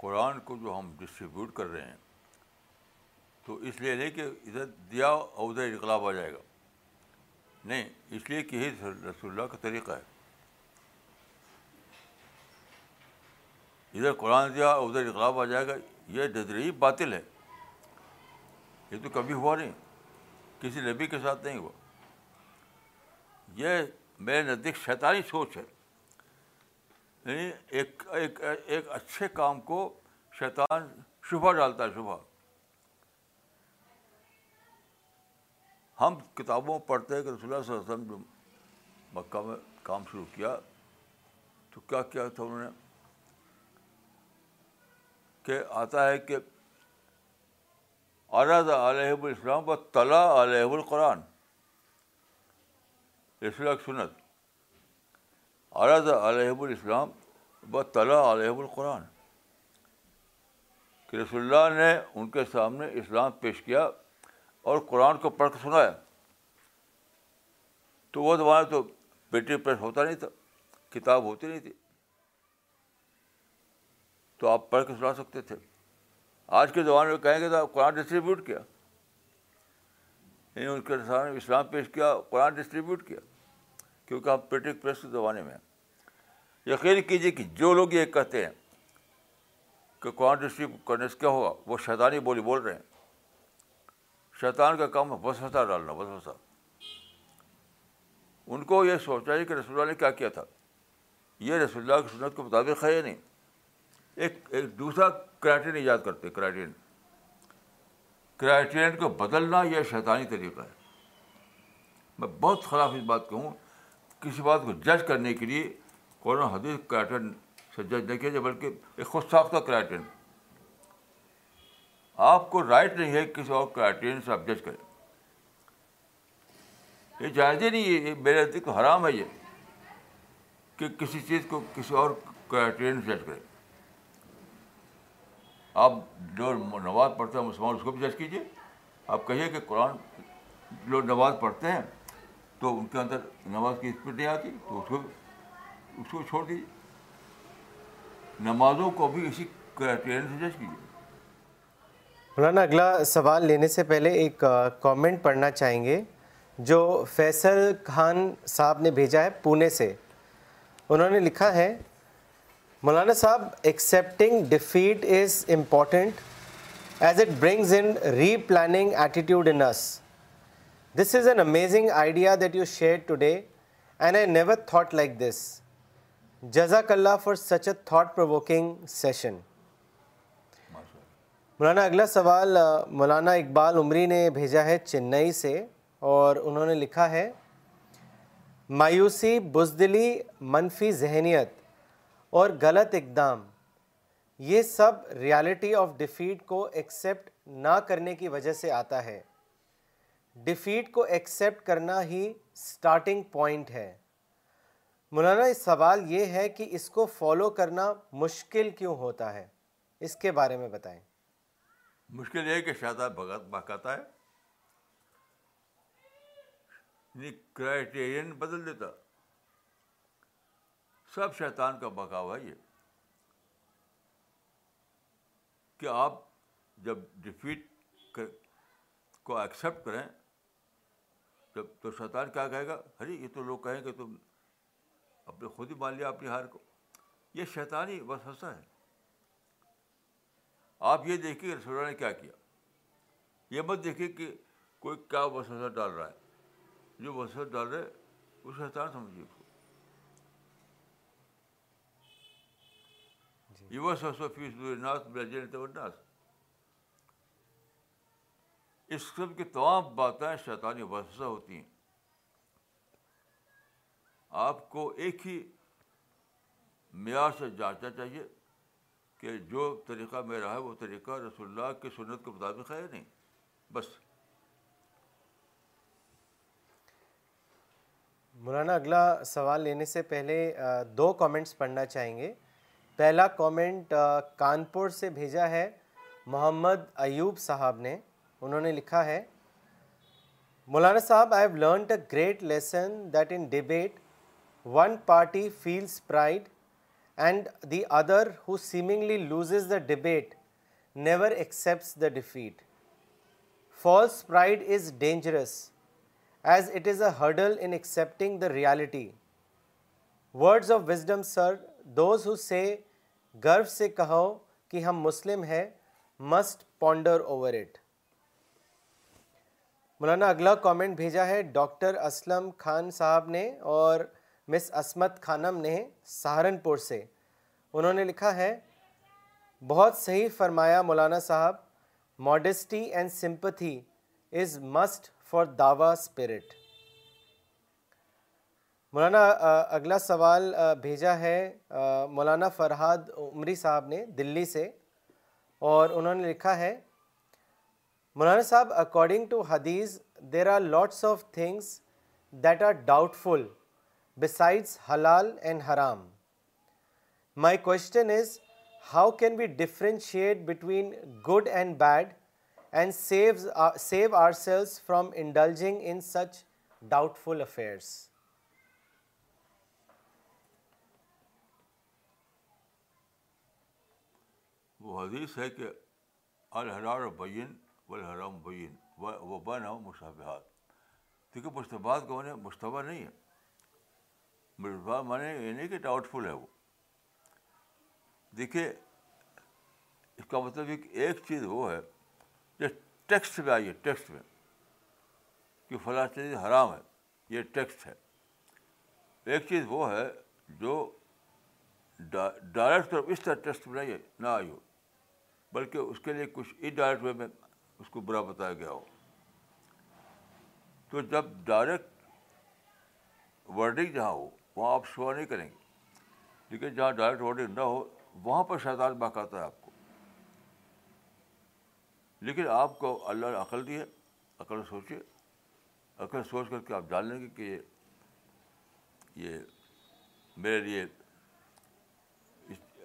قرآن کو جو ہم distribute کر رہے ہیں تو اس لیے نہیں کہ ادھر دیا ادھر انقلاب آ جائے گا نہیں اس لیے کہ یہ رسول اللہ کا طریقہ ہے ادھر قرآن دیا ادھر انقلاب آ جائے گا یہ جدریب باطل ہے یہ تو کبھی ہوا نہیں کسی نبی کے ساتھ نہیں ہوا یہ میرے نزدیک شیطانی سوچ ہے یعنی ایک ایک اچھے کام کو شیطان شبہ ڈالتا ہے شبہ ہم کتابوں پڑھتے ہیں کہ رسول اللہ صلی اللہ علیہ وسلم جو مکہ میں کام شروع کیا تو کیا کیا تھا انہوں نے کہ آتا ہے کہ علیہ السلام و طلا علیہ القرآن رسول سنت عرض علیہب الاسلام بطلا علیہ القرآن کہ رسول اللہ نے ان کے سامنے اسلام پیش کیا اور قرآن کو پڑھ کے سنایا تو وہ زمانہ تو بیٹری پریس ہوتا نہیں تھا کتاب ہوتی نہیں تھی تو آپ پڑھ کے سنا سکتے تھے آج کے زمانے میں کہیں گے تو قرآن ڈسٹریبیوٹ کیا یعنی ان کے سامنے اسلام پیش کیا قرآن ڈسٹریبیوٹ کیا کیونکہ ہم پریٹک پریس کے زمانے میں یقین کیجیے کہ جو لوگ یہ کہتے ہیں کہ قرآن کرنے سے کیا ہوا وہ شیطانی بولی بول رہے ہیں شیطان کا کام ہے وسفا ڈالنا ان کو یہ سوچا ہے کہ رسول اللہ نے کیا کیا تھا یہ رسول اللہ کی سنت کے مطابق ہے یا نہیں ایک ایک دوسرا کرائٹیرین ایجاد کرتے کرائٹیرین کرائٹیرین کو بدلنا یہ شیطانی طریقہ ہے میں بہت خلاف اس بات کہوں ہوں کسی بات کو جج کرنے کے لیے قرآن حدیث کرائٹن سے جج نہیں کیا جائے بلکہ ایک خود ساختہ کرائٹن آپ کو رائٹ نہیں ہے کسی اور کرایٹرین سے آپ جج کریں یہ ہی نہیں ہے یہ میرے حدیق کو حرام ہے یہ کہ کسی چیز کو کسی اور کراٹرین سے جج کریں آپ جو نماز پڑھتے ہیں مسلمان اس کو بھی جج کیجیے آپ کہیے کہ قرآن جو نماز پڑھتے ہیں تو ان کے اندر نماز کی نہیں آتی تو اس اس کو کو کو چھوڑ دیجیے نمازوں بھی اسی کرائٹیرین سے جج کیجیے مولانا اگلا سوال لینے سے پہلے ایک کامنٹ پڑھنا چاہیں گے جو فیصل خان صاحب نے بھیجا ہے پونے سے انہوں نے لکھا ہے مولانا صاحب accepting defeat is important as it brings in replanning attitude in this is an amazing idea that you share today and I never thought like this جزاک اللہ for such a thought provoking session مولانا اگلا سوال مولانا اقبال عمری نے بھیجا ہے چنئی سے اور انہوں نے لکھا ہے مایوسی بزدلی منفی ذہنیت اور غلط اقدام یہ سب ریالٹی آف ڈیفیٹ کو ایکسیپٹ نہ کرنے کی وجہ سے آتا ہے ڈیفیٹ کو ایکسیپٹ کرنا ہی سٹارٹنگ پوائنٹ ہے مولانا اس سوال یہ ہے کہ اس کو فالو کرنا مشکل کیوں ہوتا ہے اس کے بارے میں بتائیں مشکل یہ ہے کہ بھگت بہکاتا ہے کرائٹیرین یعنی بدل دیتا سب شیطان کا بکاوا یہ کہ آپ جب ڈیفیٹ کو ایکسیپٹ کریں تو تو شیطان کیا کہے گا ارے یہ تو لوگ کہیں کہ تم اپنے خود ہی مان لیا اپنی ہار کو یہ شیطانی بس ہنسا ہے آپ یہ دیکھیے رسول اللہ نے کیا کیا یہ مت دیکھیے کہ کوئی کیا وسوسہ ڈال رہا ہے جو وسوسہ ڈال رہے وہ شیطان سمجھیے اس جی۔ کو یہ وسوسہ فیس الناس بلا جنت والناس اس قسم کی تمام باتیں شیطانی وسوسہ ہوتی ہیں آپ کو ایک ہی معیار سے جانچنا چاہیے کہ جو طریقہ میرا ہے وہ طریقہ رسول اللہ کی سنت کے مطابق ہے نہیں بس مولانا اگلا سوال لینے سے پہلے دو کامنٹس پڑھنا چاہیں گے پہلا کامنٹ کانپور سے بھیجا ہے محمد ایوب صاحب نے انہوں نے لکھا ہے مولانا صاحب I have learned a great lesson that in debate one party feels pride and the other who seemingly loses the debate never accepts the defeat false pride is dangerous as it is a hurdle in accepting the reality words of wisdom sir those who سے گرو سے کہو کہ ہم مسلم ہیں must ponder over it مولانا اگلا comment بھیجا ہے doctor Aslam Khan صاحب نے اور مس اسمت خانم نے سہارنپور سے انہوں نے لکھا ہے بہت صحیح فرمایا مولانا صاحب modesty and sympathy is must for Dawa spirit مولانا اگلا سوال بھیجا ہے مولانا فرحاد عمری صاحب نے دلی سے اور انہوں نے لکھا ہے مولانا صاحب اکارڈنگ ٹو حدیث there are are lots of things that doubtful besides حلال اینڈ حرام my question is how can be differentiate between good and bad and saves save ourselves from indulging in such doubtful affairs وہ حدیث ہے کہ الحرار بین والحرام بین و بین ہو مصحفات کیونکہ مشتبہات کا مشتبہ نہیں ہے مشتبہ معنی یہ نہیں کہ ڈاؤٹ فل ہے وہ دیکھیے اس کا مطلب ایک چیز وہ ہے جو ٹیکسٹ میں آئی ہے ٹیکسٹ میں کہ فلاں چیز حرام ہے یہ ٹیکسٹ ہے ایک چیز وہ ہے جو ڈائریکٹ طور اس طرح ٹیکسٹ میں ہے نہ آئی ہو بلکہ اس کے لیے کچھ ان ڈائریکٹ وے میں اس کو برا بتایا گیا ہو تو جب ڈائریکٹ ورڈنگ جہاں ہو وہاں آپ شعر نہیں کریں گے لیکن جہاں ڈائریکٹ ورڈنگ نہ ہو وہاں پر شیطان بہکاتا ہے آپ کو لیکن آپ کو اللہ نے عقل دی ہے عقل سوچے عقل سوچ کر کے آپ جان لیں گے کہ یہ میرے لیے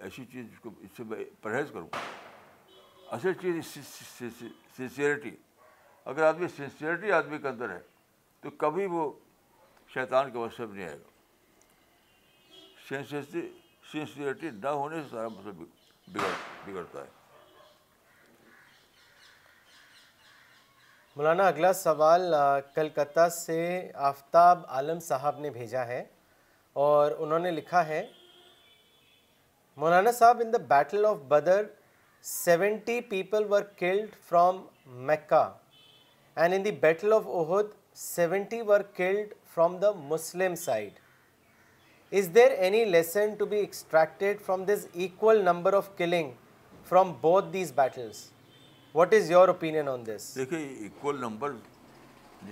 ایسی چیز جس کو اس سے میں پرہیز کروں گا اصل چیز سنسیئرٹی اگر آدمی سنسیئرٹی آدمی کے اندر ہے تو کبھی وہ شیطان کے وصف نہیں آئے گا سنسیئرٹی نہ ہونے سے سارا مطلب بگڑ بگڑتا ہے مولانا اگلا سوال کلکتہ سے آفتاب عالم صاحب نے بھیجا ہے اور انہوں نے لکھا ہے مولانا صاحب in the battle of Badr seventy people were killed from Mecca and in the battle of Uhud seventy were killed from the Muslim side is there any lesson to be extracted from this equal number of killing from both these battles what is your opinion on this دیکھیے equal number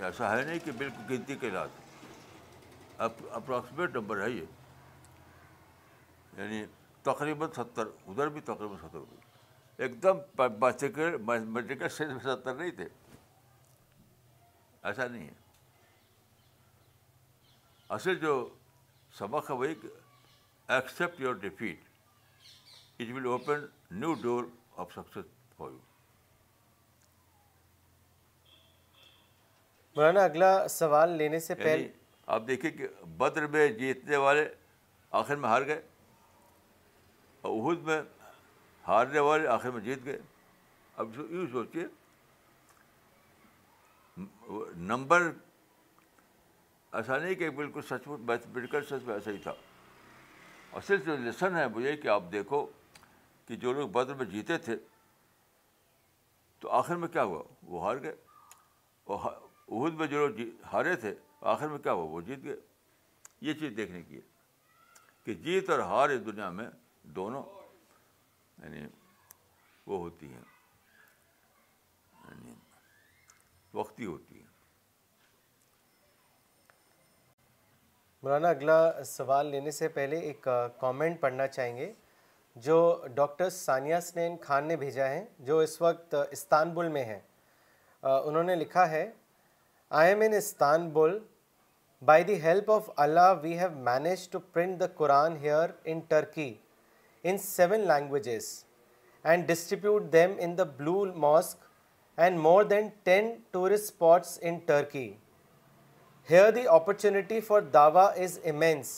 ایسا ہے نہیں کہ بالکل گنتی کے ساتھ approximate number ہے یہ یعنی تقریباً ستر ادھر بھی تقریباً ستر ہوئی ایک دم میتھمیٹیکل سینس میں ستر نہیں تھے ایسا نہیں ہے اصل جو سبق ہے وہی accept your defeat it will open new door of success for you مولانا اگلا سوال لینے سے یعنی پہلے آپ دیکھیں کہ بدر میں جیتنے والے آخر میں ہار گئے اور عہد میں ہارنے والے آخر میں جیت گئے اب یوں سوچیے نمبر ایسا نہیں کہ بالکل سچ مچ میتھمیٹیکل سچ میں ایسا ہی تھا اور صرف جو لیسن ہے مجھے کہ آپ دیکھو کہ جو لوگ بدر میں جیتے تھے تو آخر میں کیا ہوا وہ ہار گئے اور عہد میں جو لوگ جی، ہارے تھے آخر میں کیا ہوا وہ جیت گئے یہ چیز دیکھنے کی ہے کہ جیت اور ہار اس دنیا میں دونوں یعنی وہ ہوتی ہیں یعنی وقتی ہوتی ہیں مولانا اگلا سوال لینے سے پہلے ایک کامنٹ پڑھنا چاہیں گے جو ڈاکٹر سانیہ سنین خان نے بھیجا ہے جو اس وقت استانبول میں ہیں انہوں نے لکھا ہے I am in Istanbul by the help of Allah we have manage to print the Quran here in Turkey in seven languages and distribute them in the Blue Mosque and more than ten tourist in Turkey here the opportunity for Dawa is immense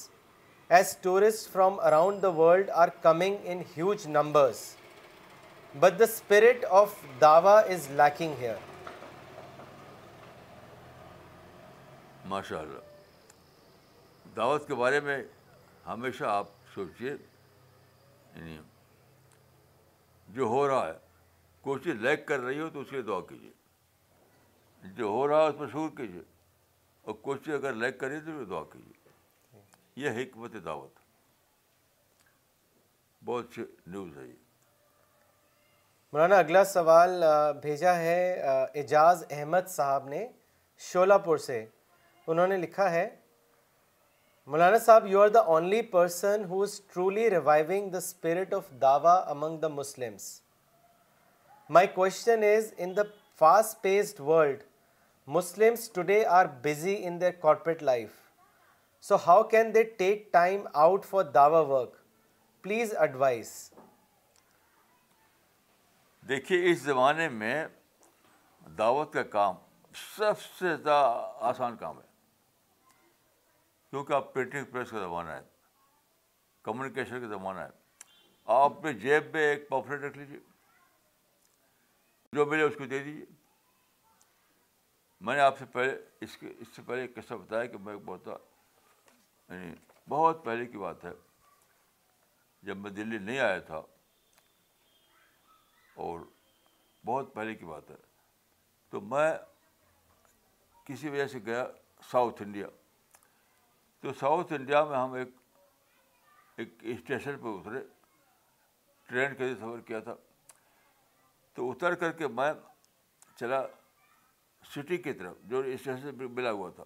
as tourist from around the world are coming in huge numbers but the spirit of دعواگ here ماشاء اللہ دعوت کے بارے میں ہمیشہ آپ سوچیے یعنی جو ہو رہا ہے کوئی چیز لائک کر رہی ہو تو اس لیے دعا کیجیے جو ہو رہا ہے اس پر شور کیجیے اور کوئی چیز اگر لائک کر رہی تو دعا کیجیے یہ حکمت دعوت بہت اچھی نیوز ہے یہ مولانا اگلا سوال بھیجا ہے اعجاز احمد صاحب نے شولا پور سے انہوں نے لکھا ہے مولانا صاحب you are the only person who is is truly reviving the the the spirit of Dawa among Muslims Muslims my question in fast paced world today are busy in their corporate life so how can they take time out for Dawa work please advise دیکھیے اس زمانے میں دعوت کا کام سب سے زیادہ آسان کام ہے کیونکہ آپ پرنٹنگ پریس کا زمانہ ہے کمیونیکیشن کا زمانہ ہے آپ جیب میں ایک پاپلیٹ رکھ لیجیے جو ملے اس کو دے دیجیے میں نے آپ سے پہلے اس کے اس سے پہلے قصہ بتایا کہ میں بہت یعنی بہت پہلے کی بات ہے جب میں دلی نہیں آیا تھا اور بہت پہلے کی بات ہے تو میں کسی وجہ سے گیا ساؤتھ انڈیا تو ساؤتھ انڈیا میں ہم ایک ایک اسٹیشن پہ اترے ٹرین کے لیے سفر کیا تھا تو اتر کر کے میں چلا سٹی کی طرف جو اسٹیشن سے ملا ہوا تھا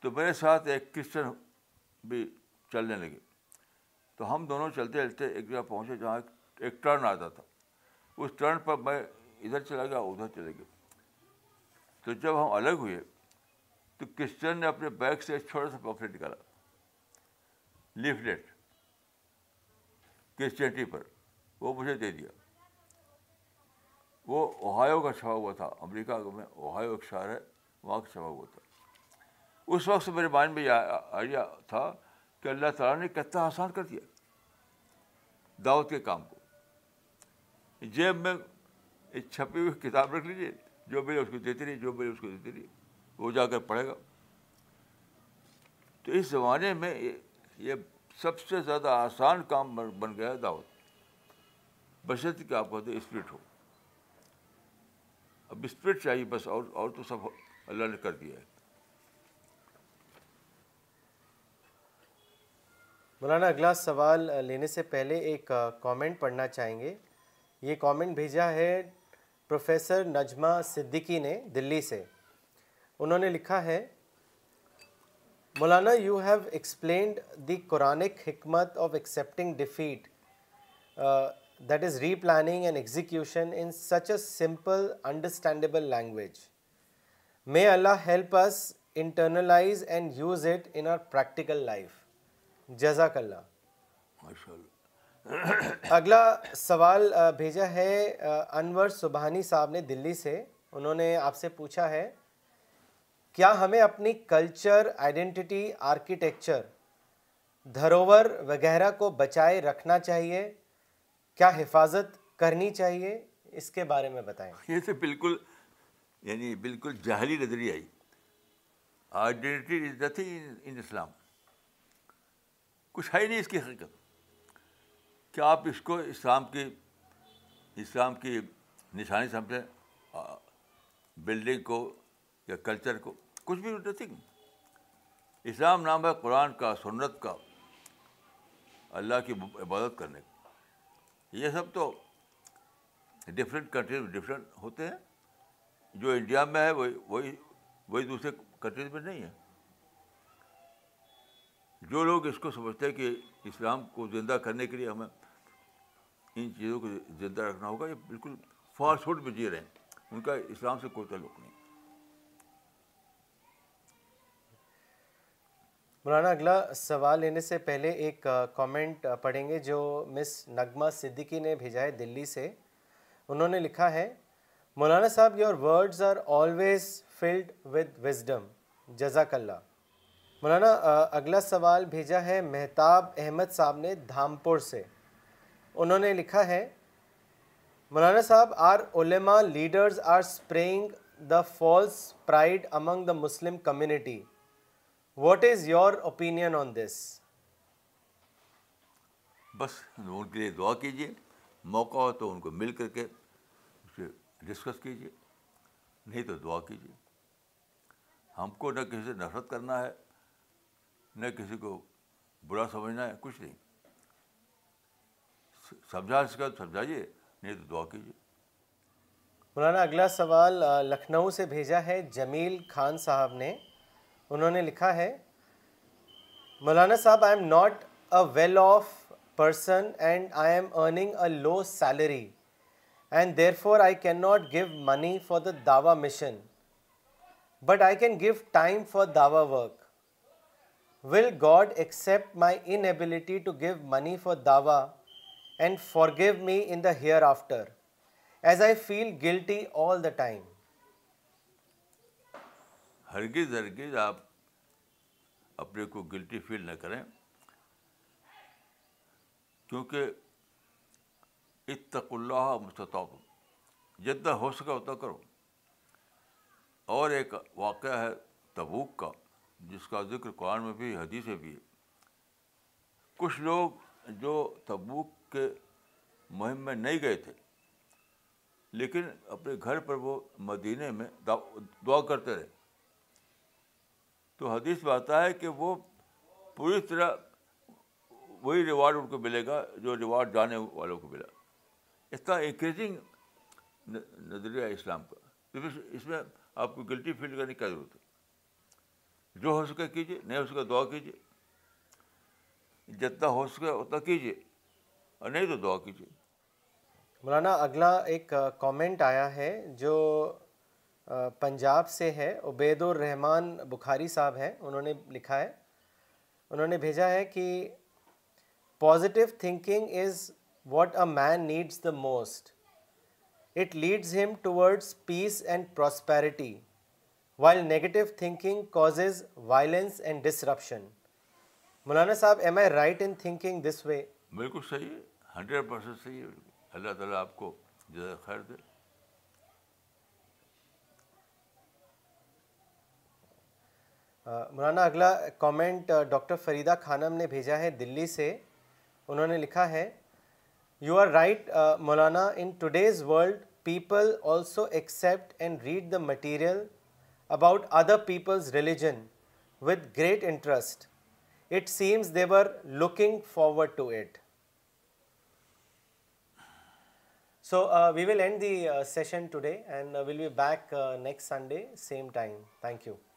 تو میرے ساتھ ایک کرسچن بھی چلنے لگے تو ہم دونوں چلتے چلتے ایک جگہ پہنچے جہاں ایک ٹرن آتا تھا اس ٹرن پر میں ادھر چلا گیا ادھر چلے گیا تو جب ہم الگ ہوئے تو کرسچن نے اپنے بیگ سے ایک چھوٹا سا پاکٹ نکالا لیفلیٹ کرسچینٹی پر وہ مجھے دے دیا وہ اوہایو کا چھوا ہوا تھا امریکہ میں اوہایو ایک شہر ہے وہاں کا چھوا ہوا تھا اس وقت میرے مائنڈ میں یہ آئیڈیا تھا کہ اللہ تعالیٰ نے کتنا آسان کر دیا دعوت کے کام کو جیب میں چھپی ہوئی کتاب رکھ لیجیے جو بھائی اس کو دیتی رہی جو بھائی اس کو دیتی رہی وہ جا کر پڑھے گا تو اس زمانے میں یہ سب سے زیادہ آسان کام بن گیا دعوت بشرط کہ آپ کہتے اسپرٹ ہو اب اسپرٹ چاہیے بس اور اور تو سب اللہ نے کر دیا ہے مولانا اگلا سوال لینے سے پہلے ایک کامنٹ پڑھنا چاہیں گے یہ کامنٹ بھیجا ہے پروفیسر نجمہ صدیقی نے دلی سے انہوں نے لکھا ہے Maulana you have explained the Quranic حکمت of accepting defeat that is replanning and execution in such a simple understandable language may Allah help us internalize and use it in our practical life جزاک اللہ اگلا سوال بھیجا ہے انور سبحانی صاحب نے دلی سے انہوں نے آپ سے پوچھا ہے کیا ہمیں اپنی کلچر آئیڈینٹی آرکیٹیکچر دھروور وغیرہ کو بچائے رکھنا چاہیے کیا حفاظت کرنی چاہیے اس کے بارے میں بتائیں یہ تو بالکل یعنی بالکل جہلی نظری آئی آئیڈینٹی نتھنگ ان اسلام کچھ ہی نہیں اس کی حقیقت کیا آپ اس کو اسلام کی اسلام کی نشانی سمجھیں بلڈنگ کو یا کلچر کو کچھ بھی نتھنگ اسلام نام ہے قرآن کا سنت کا اللہ کی عبادت کرنے کا یہ سب تو ڈفرینٹ کنٹریز میں ڈفرینٹ ہوتے ہیں جو انڈیا میں ہے وہی وہی وہی دوسرے کنٹریز میں نہیں ہے جو لوگ اس کو سمجھتے ہیں کہ اسلام کو زندہ کرنے کے لیے ہمیں ان چیزوں کو زندہ رکھنا ہوگا یہ بالکل فاسٹ فوڈ میں جی رہے ہیں ان کا اسلام سے کوئی تعلق نہیں مولانا اگلا سوال لینے سے پہلے ایک کامنٹ پڑھیں گے جو مس نغمہ صدیقی نے بھیجا ہے دلی سے انہوں نے لکھا ہے مولانا صاحب your words are always filled with wisdom جزاک اللہ مولانا اگلا سوال بھیجا ہے مہتاب احمد صاحب نے دھامپور سے انہوں نے لکھا ہے مولانا صاحب آر علماء leaders are spreading the false pride among the Muslim community what is your opinion on this بس ان کے لیے دعا کیجیے موقع ہو تو ان کو مل کر کے ڈسکس کیجیے نہیں تو دعا کیجیے ہم کو نہ کسی سے نفرت کرنا ہے نہ کسی کو برا سمجھنا ہے کچھ نہیں سمجھا سکا تو سمجھائیے نہیں تو دعا کیجیے مولانا اگلا سوال لکھنؤ سے بھیجا ہے جمیل خان صاحب نے انہوں نے لکھا ہے مولانا صاحب I am not a well off person and I am earning a low salary and therefore I can not give money for the Dawa mission but I can give time for Dawa work will God accept my inability to give money for Dawa and forgive me in the hereafter as I feel guilty all the time ہرگز ہرگز آپ اپنے کو گلٹی فیل نہ کریں کیونکہ اتق اللہ مستطاب جتنا ہو سکا اتنا کرو اور ایک واقعہ ہے تبوک کا جس کا ذکر قرآن میں بھی حدیث بھی ہے کچھ لوگ جو تبوک کے مہم میں نہیں گئے تھے لیکن اپنے گھر پر وہ مدینے میں دعا کرتے رہے تو حدیث میں آتا ہے کہ وہ پوری طرح وہی ریوارڈ ان کو ملے گا جو ریوارڈ جانے والوں کو ملا اتنا انکریزنگ نظریہ اسلام کا اس میں آپ کو گلٹی فیل کرنے کی ضرورت ہے جو ہو سکے کیجیے نہیں ہو سکے دعا کیجیے جتنا ہو سکے اتنا کیجیے اور نہیں تو دعا کیجیے مولانا اگلا ایک کامنٹ آیا ہے جو پنجاب سے ہے عبید الرحمان بخاری صاحب ہیں انہوں نے لکھا ہے انہوں نے بھیجا ہے کہ positive thinking is what a man needs the most it leads him towards peace and prosperity while negative thinking causes violence and disruption مولانا صاحب am I right in thinking this way بالکل صحیح ہے اللہ تعالیٰ آپ کو خیر دے مولانا اگلا کامنٹ ڈاکٹر فریدہ خانم نے بھیجا ہے دلی سے انہوں نے لکھا ہے you are right Maulana in today's world people also accept and read the material about other people's religion with great interest it seems they were looking forward to it so we will end the session today and will be back next Sunday same time thank you